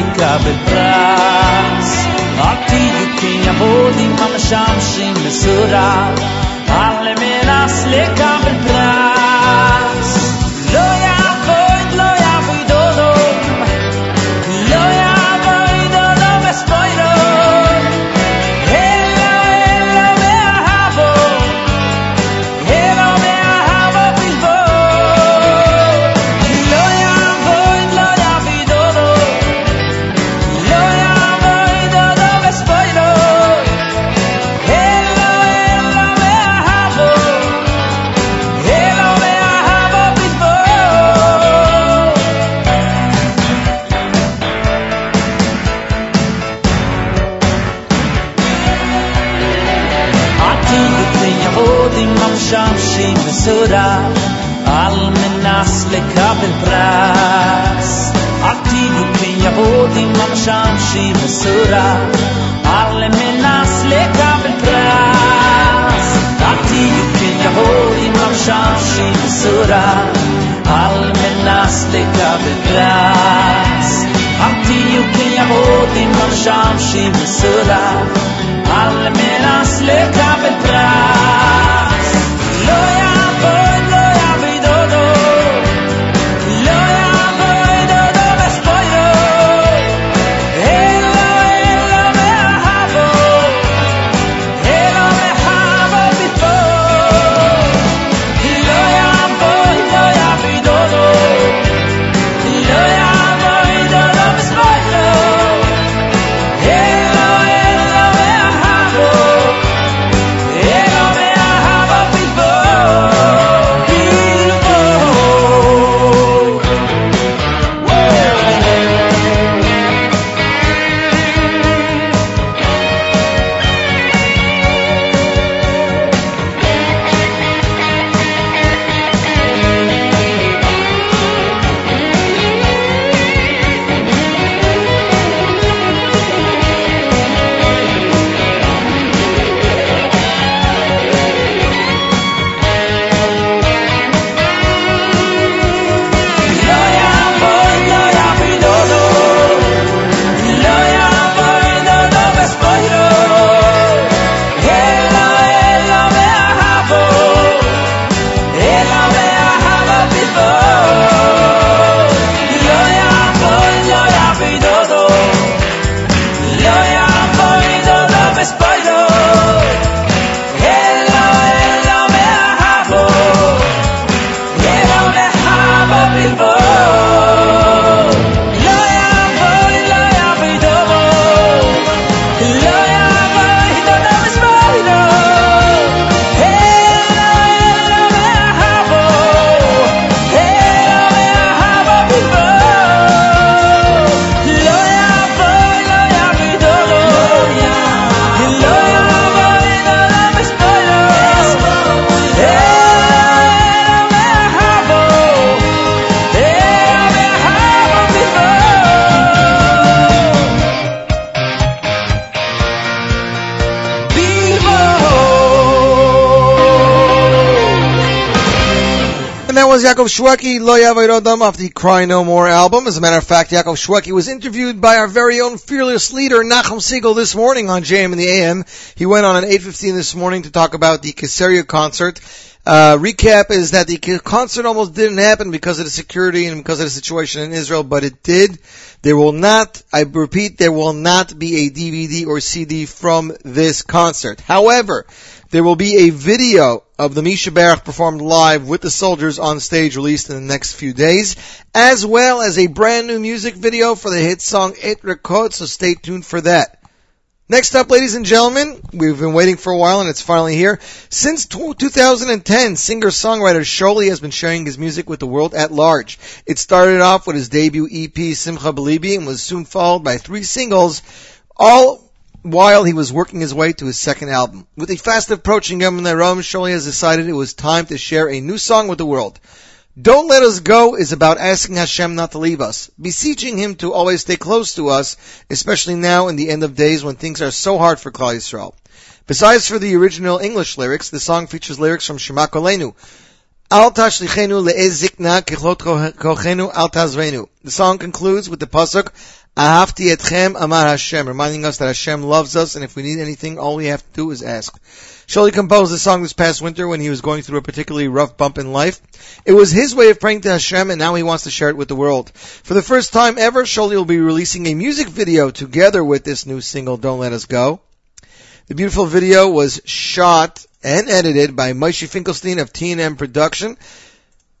לקבל פרס אל תהיו כיבודים המשמשים מסורה על מנס לקבל פרס Shweki, Lo Yavai Rodam, off the Cry No More album. As a matter of fact, Yaakov Shweki was interviewed by our very own fearless leader, Nachum Segal, this morning on JM in the AM. He went on at 8.15 this morning to talk about the Caesarea concert. Uh, recap is that the concert almost didn't happen because of the security and because of the situation in Israel, but it did. There will not, I repeat, there will not be a DVD or CD from this concert. However, there will be a video of the Misha Baruch performed live with the soldiers on stage released in the next few days, as well as a brand new music video for the hit song Et Rekot, so stay tuned for that. Next up, ladies and gentlemen, we've been waiting for a while and it's finally here. Since tw 2010, singer-songwriter Shauli has been sharing his music with the world at large. It started off with his debut EP, Simcha Belibi, and was soon followed by three singles, all while he was working his way to his second album. With the fast approaching Yom Ram, Shauli has decided it was time to share a new song with the world. Don't Let Us Go is about asking Hashem not to leave us, beseeching Him to always stay close to us, especially now in the end of days when things are so hard for Klal Yisrael. Besides for the original English lyrics, the song features lyrics from Shema Kolenu. Al tashlichenu le'ez kichlot kochenu al tazvenu. The song concludes with the pasuk, Ahavti etchem amar Hashem, reminding us that Hashem loves us, and if we need anything, all we have to do is ask. Shauli composed this song this past winter when he was going through a particularly rough bump in life. It was his way of praying to Hashem, and now he wants to share it with the world. For the first time ever, Shauli will be releasing a music video together with this new single, Don't Let Us Go. The beautiful video was shot and edited by Moshe Finkelstein of T&M Production.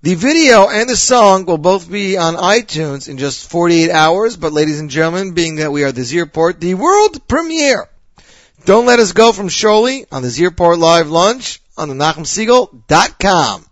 The video and the song will both be on iTunes in just 48 hours, but ladies and gentlemen, being that we are the Z Report, the world premiere. Don't let us go from Shauli on the Z Report Live Lunch on the NachumSegal.com.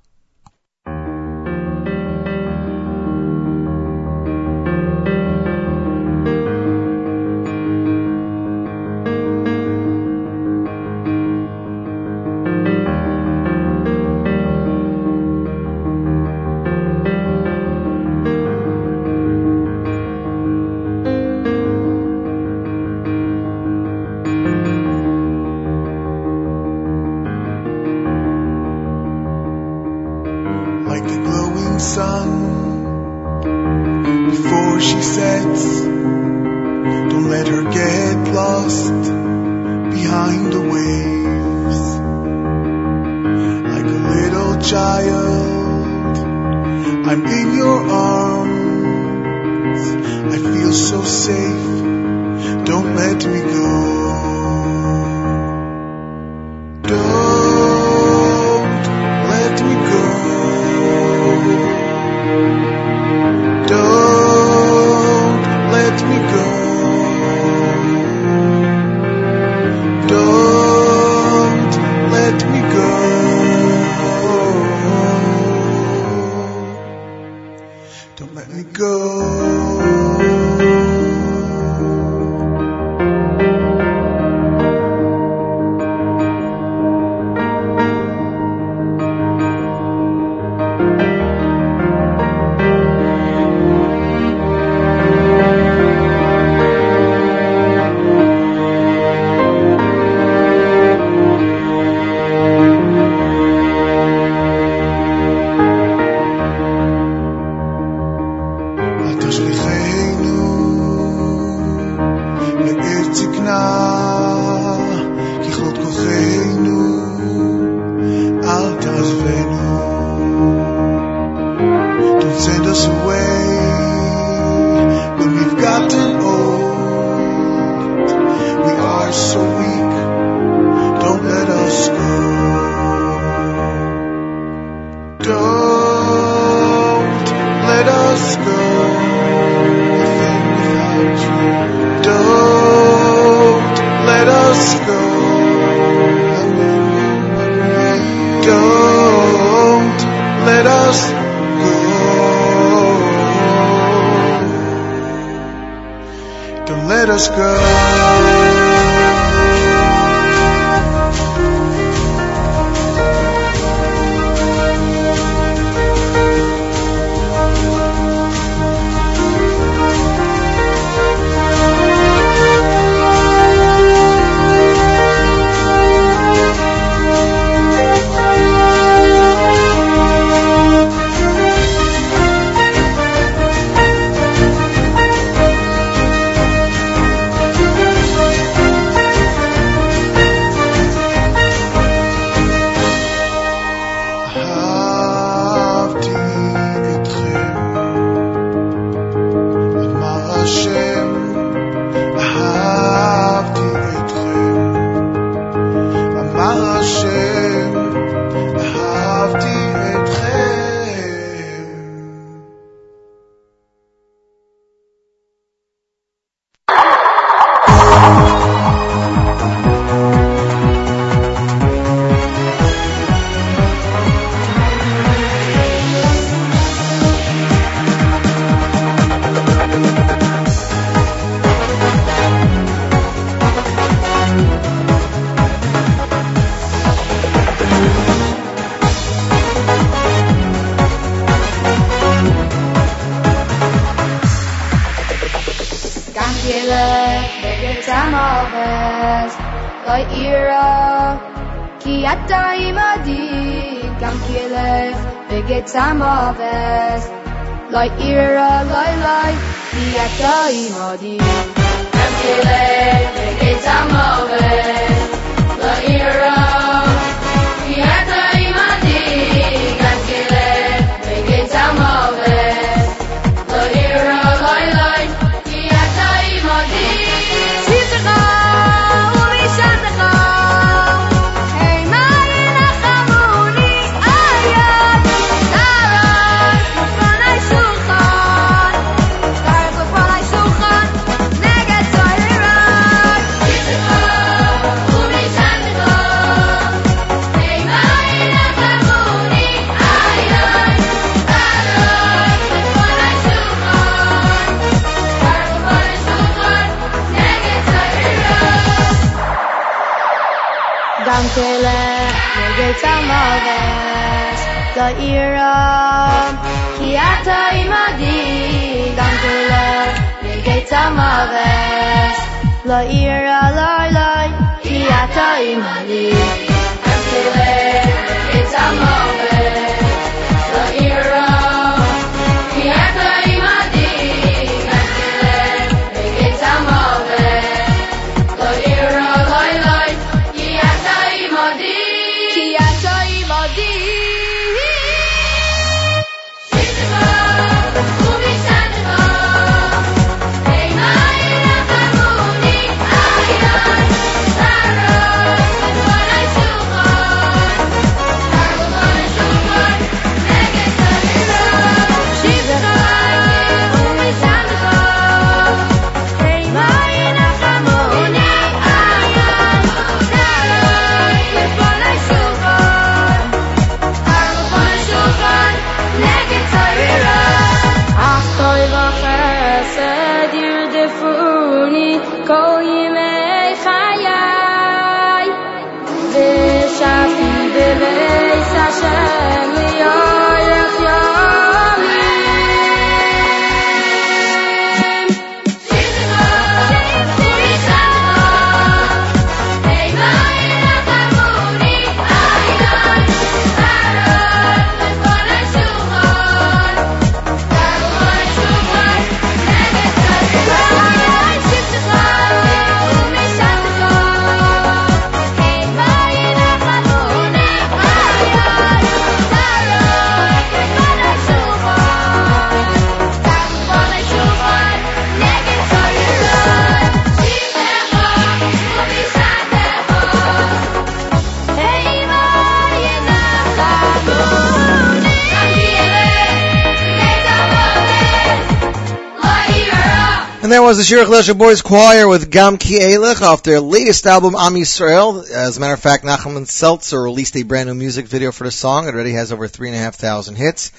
was the Shir Lesher Boys Choir with Gam Ki Elech off their latest album, Am Yisrael. As a matter of fact, Nachman Seltzer released a brand new music video for the song. It already has over three and a half thousand hits.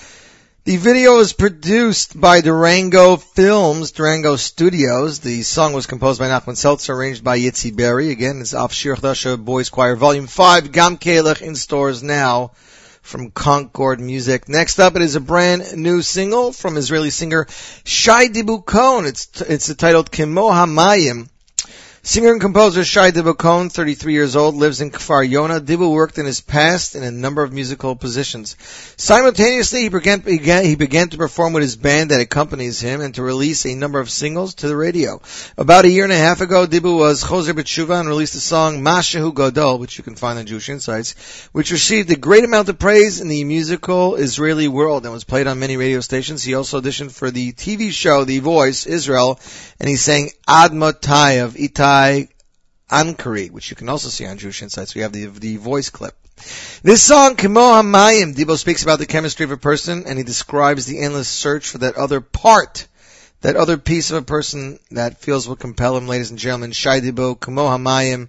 The video is produced by Durango Films, Durango Studios. The song was composed by Nachman Seltzer, arranged by Yitzi Berry. Again, it's off Shir Lesher Boys Choir Volume 5, Gam Ki Elech in stores now from Concord Music. Next up, it is a brand new single from Israeli singer Shai Dibo Cohen. It's it's titled K'mo Hamayim. Singer and composer Shai Dibo Cohen, 33 years old, lives in Kfar Yona. Dibo worked in his past in a number of musical positions. Simultaneously, he began, began, he began to perform with his band that accompanies him and to release a number of singles to the radio. About a year and a half ago, Dibo was Choser B'Tshuva and released the song Mashahu Godol, which you can find on Jewish Insights, which received a great amount of praise in the musical Israeli world and was played on many radio stations. He also auditioned for the TV show The Voice Israel, and he sang Ad Motai of Itai Ankari, which you can also see on Jewish Insights. We have the, the voice clip. This song, K'mo Hamayim, Dibo speaks about the chemistry of a person and he describes the endless search for that other part, that other piece of a person that feels will compel him, ladies and gentlemen. Shai Dibo, K'mo Hamayim,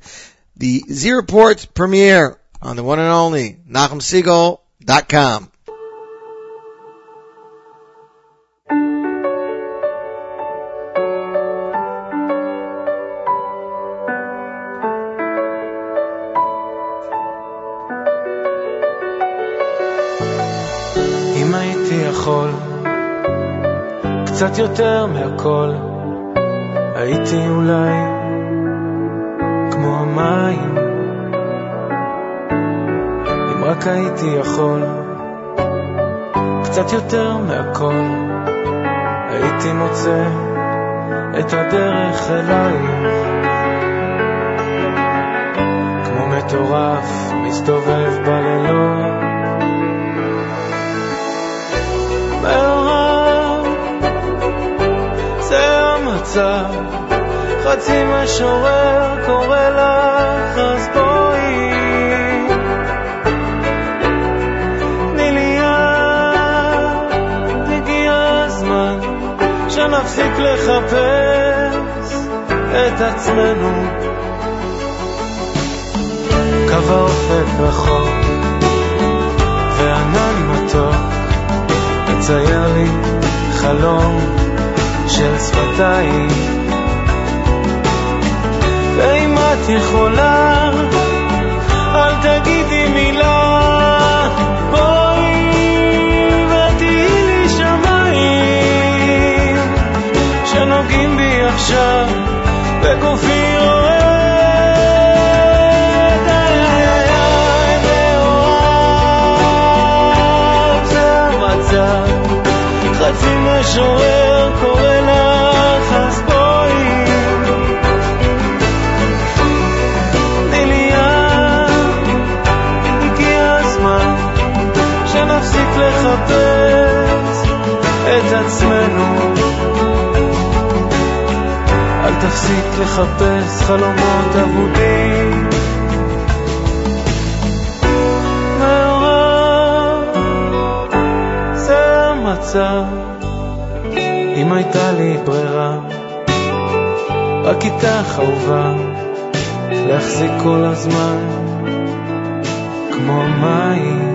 the Z Report premiere on the one and only NachumSegal.com. קצת יותר מהכל, הייתי אולי כמו המים. אם רק הייתי יכול קצת יותר מהכל, הייתי מוצא את הדרך אלייך. כמו מטורף מסתובב בלילות. זה המצב, חצי משורר קורא לך, אז בואי. תני לי יד, הגיע הזמן שנפסיק לחפש את עצמנו. קו האופק רחוק וענן מתוק מצייר לי חלום של שפתיים. ואם את יכולה אל תגידי מילה. בואי ותהיי לי שמיים. שנוגעים בי עכשיו בגופי רועד. חצי משורר עצמנו. אל תפסיק לחפש חלומות אבודים. אם הייתה לי ברירה רק איתך אהובה להחזיק כל הזמן כמו מים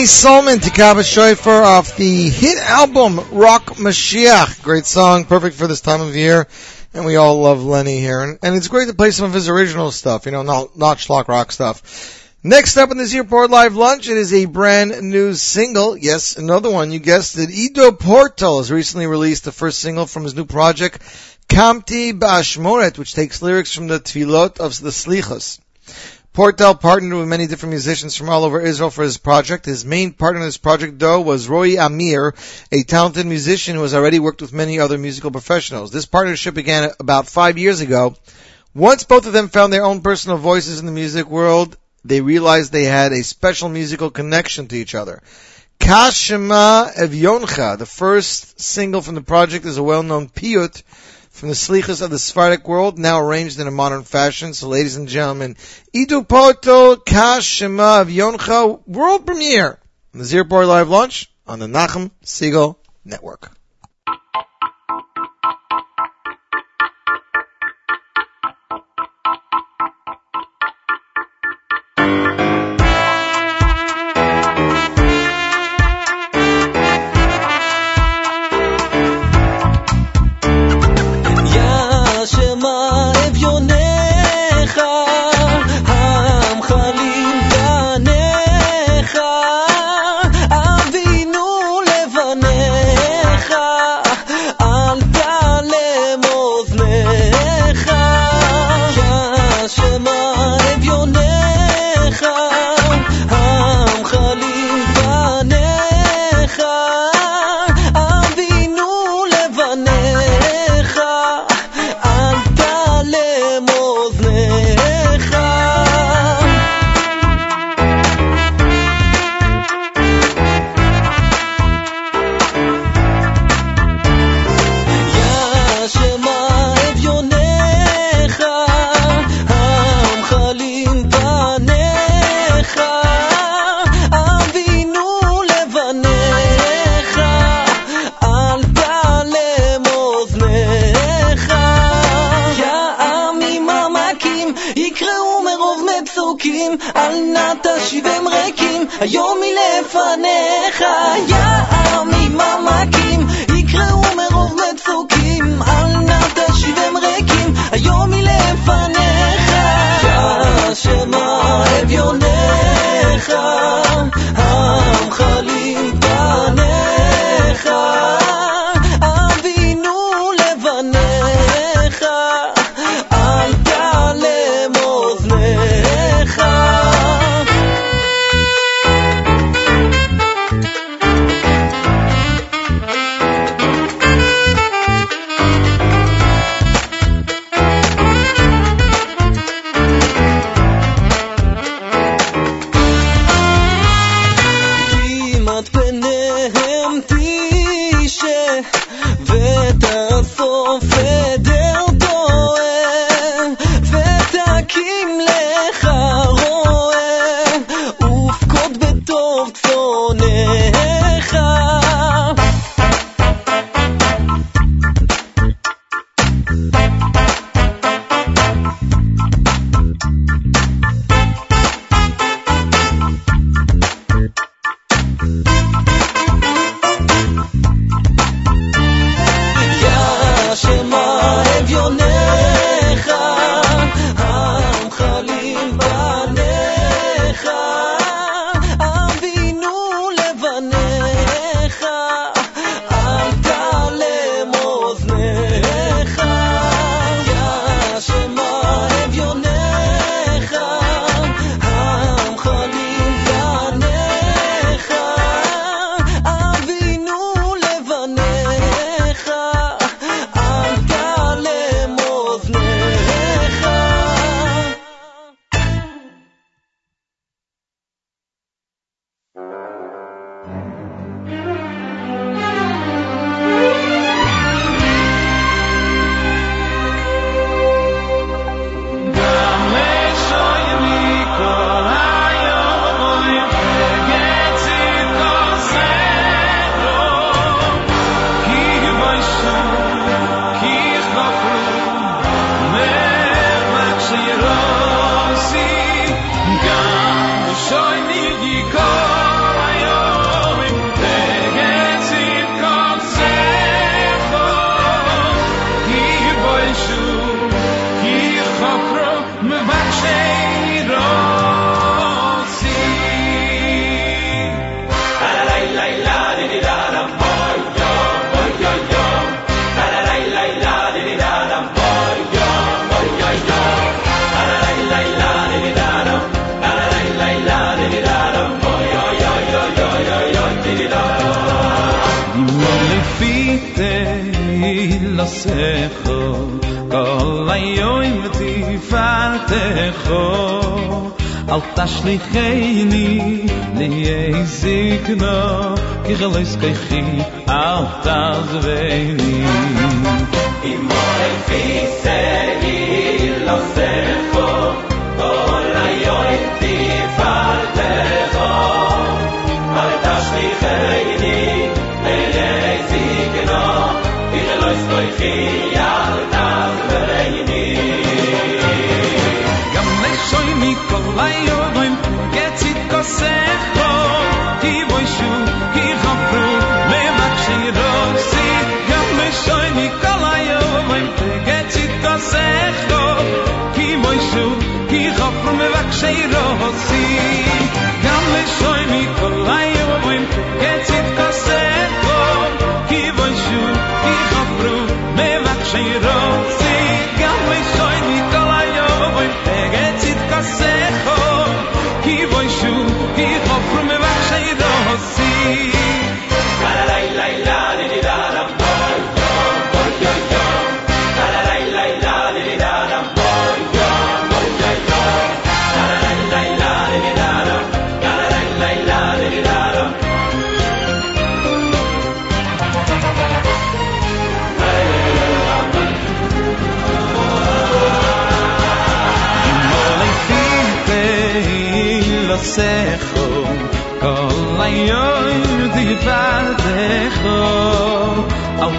was Lenny Solomon, Tikaba Shoifer off the hit album Rock Mashiach. Great song, perfect for this time of year. And we all love Lenny here. And, and it's great to play some of his original stuff, you know, not, not schlock rock stuff. Next up in this Z Report Live Lunch, it is a brand new single. Yes, another one. You guessed it. Ido Portal has recently released the first single from his new project, Kamti Bashmoret, which takes lyrics from the Tfilot of the Slichos. Portal partnered with many different musicians from all over Israel for his project. His main partner in this project, though, was Roy Amir, a talented musician who has already worked with many other musical professionals. This partnership began about five years ago. Once both of them found their own personal voices in the music world, they realized they had a special musical connection to each other. Kashema Evyoncha, the first single from the project, is a well-known piyut from the Slichas of the Sephardic world, now arranged in a modern fashion. So, ladies and gentlemen, Ido Portal of Evyoncha world premiere on the Z Report Live Launch on the Nachum Segal Network.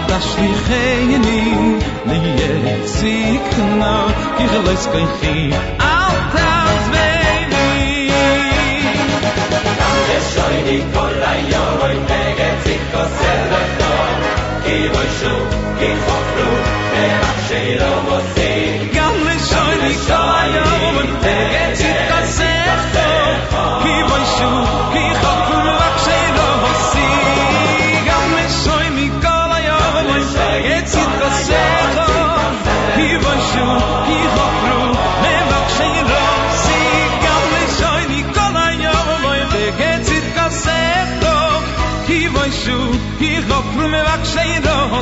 das schwiche ni ni jetzig genau ich lass kein fi out aus baby Es soll die Kolla, ja, oi, peget sich, was er doch da. Ki roi schu, ki chofru, er ach, schelo. Gam le shoy di kol ayom, peget sich, doch. Ki roi מבקשי לא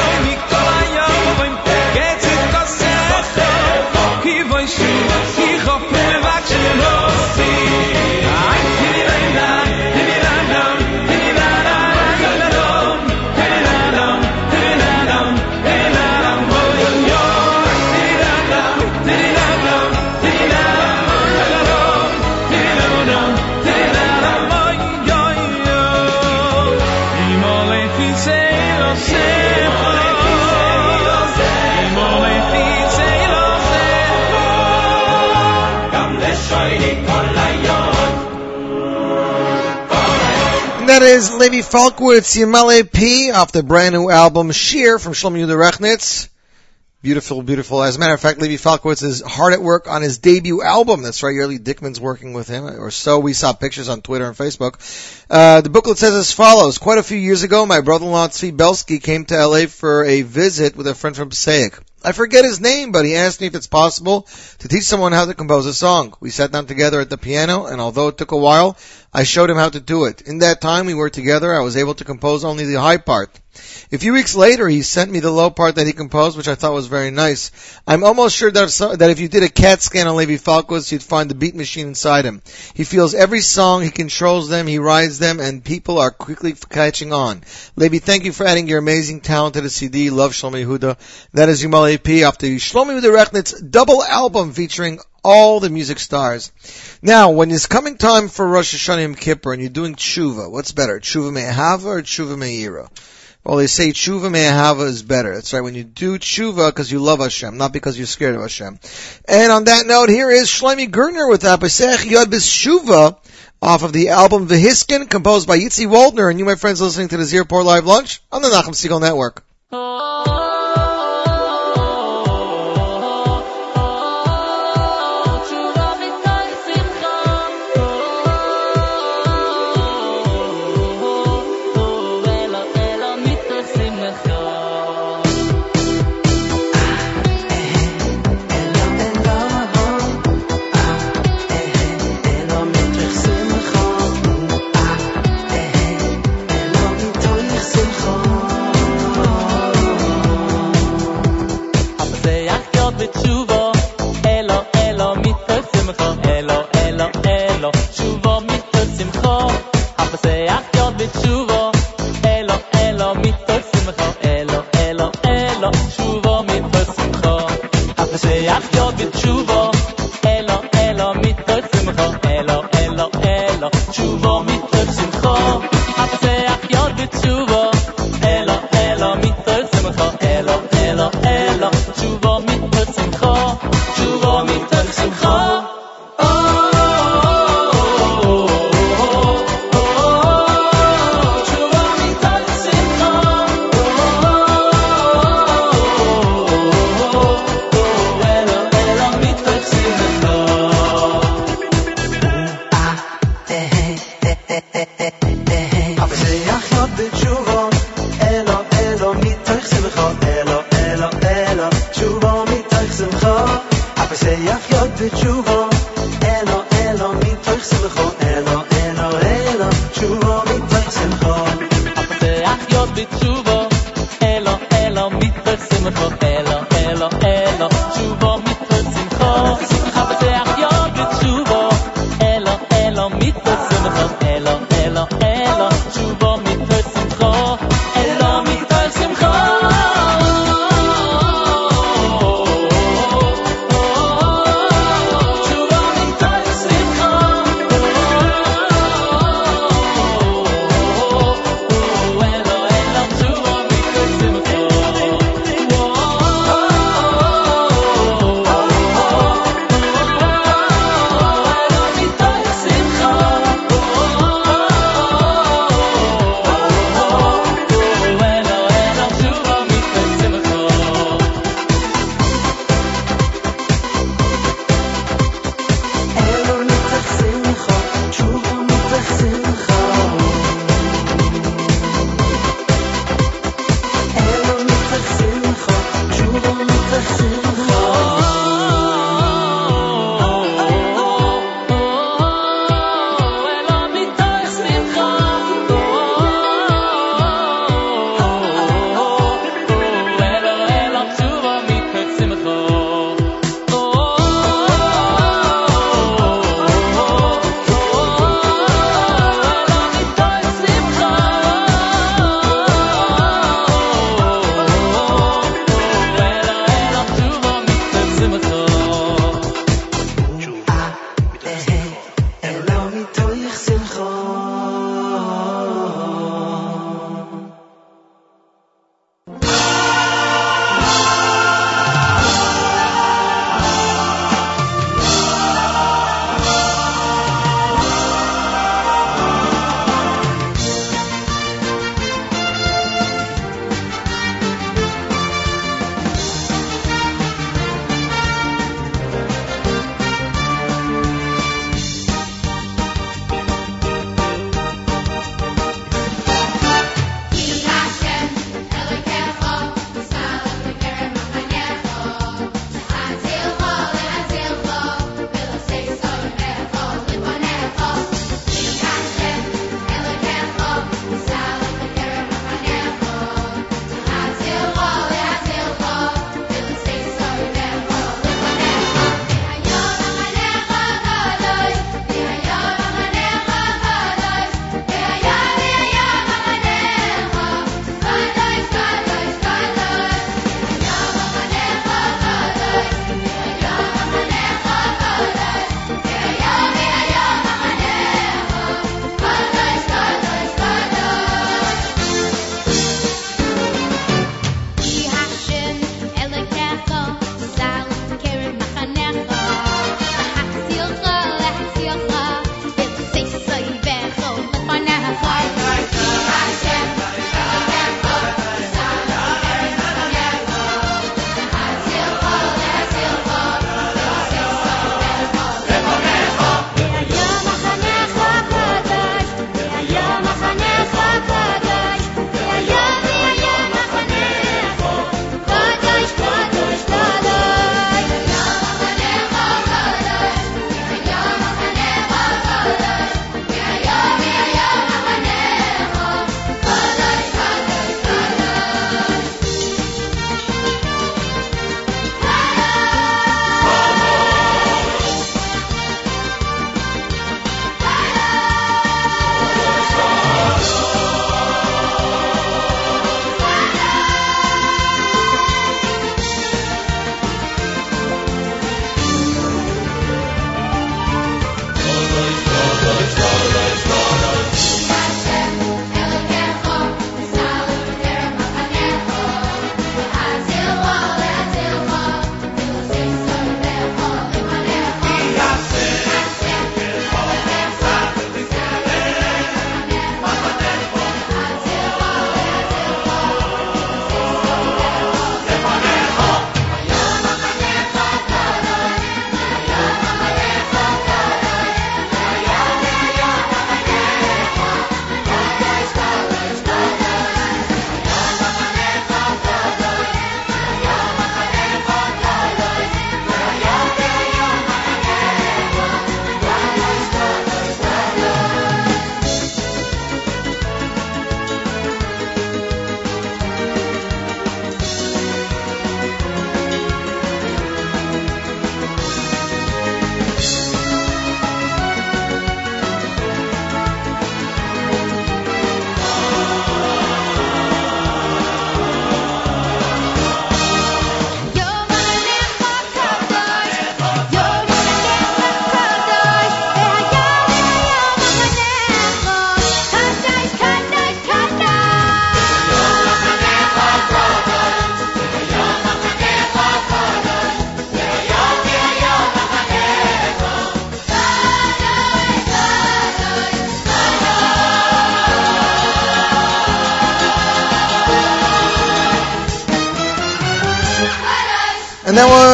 Mikołajowo, powiem, te to que kiwaj siłą. That is Levi Falkowitz, Yamale P, off the brand new album Sheer from Shlomo Yehuda Rechnitz. Beautiful, beautiful. As a matter of fact, Levi Falkowitz is hard at work on his debut album. That's right, Yerli Dickman's working with him, or so we saw pictures on Twitter and Facebook. Uh, the booklet says as follows. Quite a few years ago, my brother-in-law Tzvi Belsky came to LA for a visit with a friend from Passaic. I forget his name, but he asked me if it's possible to teach someone how to compose a song. We sat down together at the piano, and although it took a while, I showed him how to do it. In that time we were together, I was able to compose only the high part. A few weeks later, he sent me the low part that he composed, which I thought was very nice. I'm almost sure that if, so, that if you did a CAT scan on Levi Falkowitz, you'd find the beat machine inside him. He feels every song, he controls them, he rides them, and people are quickly catching on. Levi, thank you for adding your amazing talent to the CD. Love Shlomo Yehuda. That is Yumal AP after Shlomo Yehuda Rechnitz double album featuring all the music stars. Now, when it's coming time for Rosh Hashanah Yom Kippur and you're doing tshuva, what's better, tshuva me'ahava or tshuva me'ira? Well, they say tshuva me'ahava is better. That's right. When you do tshuva because you love Hashem, not because you're scared of Hashem. And on that note, here is Shloime Gertner with Apasech Yod B'Shuva off of the album Vehiskin, composed by Yitzi Waldner. And you, my friends, listening to the Z Report Live Lunch on the Nachum Segal Network. Oh.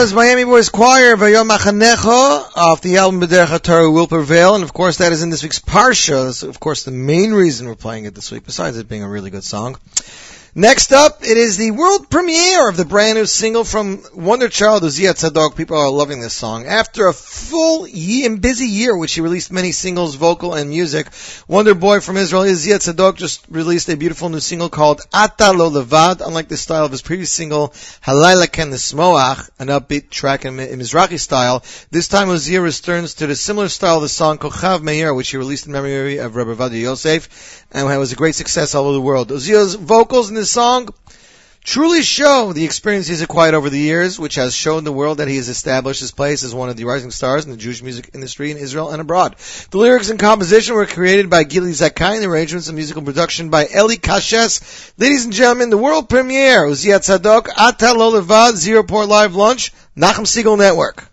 Was Miami Boys Choir, Vayom Machanecho, off the album B'derech HaTorah Will Prevail, and of course that is in this week's Parsha. That's of course the main reason we're playing it this week, besides it being a really good song. Next up, it is the world premiere of the brand new single from Wonder Child, Uzia Tzadok. People are loving this song. After a full year, busy year, which he released many singles, vocal and music, Wonder Boy from Israel, Uzia Tzadok, just released a beautiful new single called Ata Lo Levad. Unlike the style of his previous single, Halayla Ken Nismoach, an upbeat track in, in Mizrahi style, this time Uzia returns to the similar style of the song Kochav Meir, which he released in memory of Rabbi Ovadia Yosef, and it was a great success all over the world. Uzia's vocals in this song truly show the experience he's acquired over the years, which has shown the world that he has established his place as one of the rising stars in the Jewish music industry in Israel and abroad. The lyrics and composition were created by Gili Zakai, and the arrangements and musical production by Eli Kashes. Ladies and gentlemen, the world premiere, Uzia Tzadok, Ata Lo Levad, Z Report Live Lunch, Nachum Segal Network.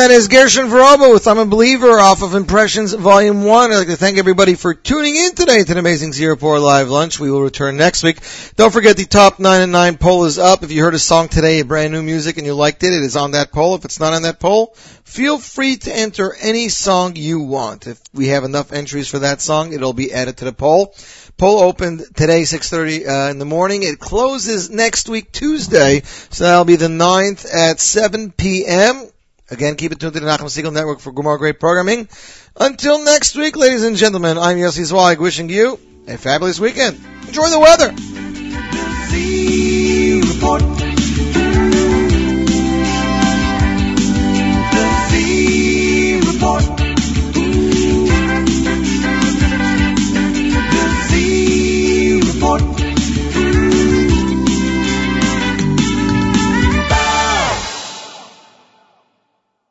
That is Gershon Veroba with I'm a Believer off of Impressions Volume 1. I'd like to thank everybody for tuning in today to an Amazing Singapore Live Lunch. We will return next week. Don't forget the top 9 and 9 poll is up. If you heard a song today, a brand new music, and you liked it, it is on that poll. If it's not on that poll, feel free to enter any song you want. If we have enough entries for that song, it'll be added to the poll. Poll opened today, 6.30 uh, in the morning. It closes next week, Tuesday, so that'll be the 9th at 7 p.m. Again, keep it tuned to the Nachum Segal Network for more great programming. Until next week, ladies and gentlemen, I'm Yossi Zweig wishing you a fabulous weekend. Enjoy the weather. The Z Report. The Z Report.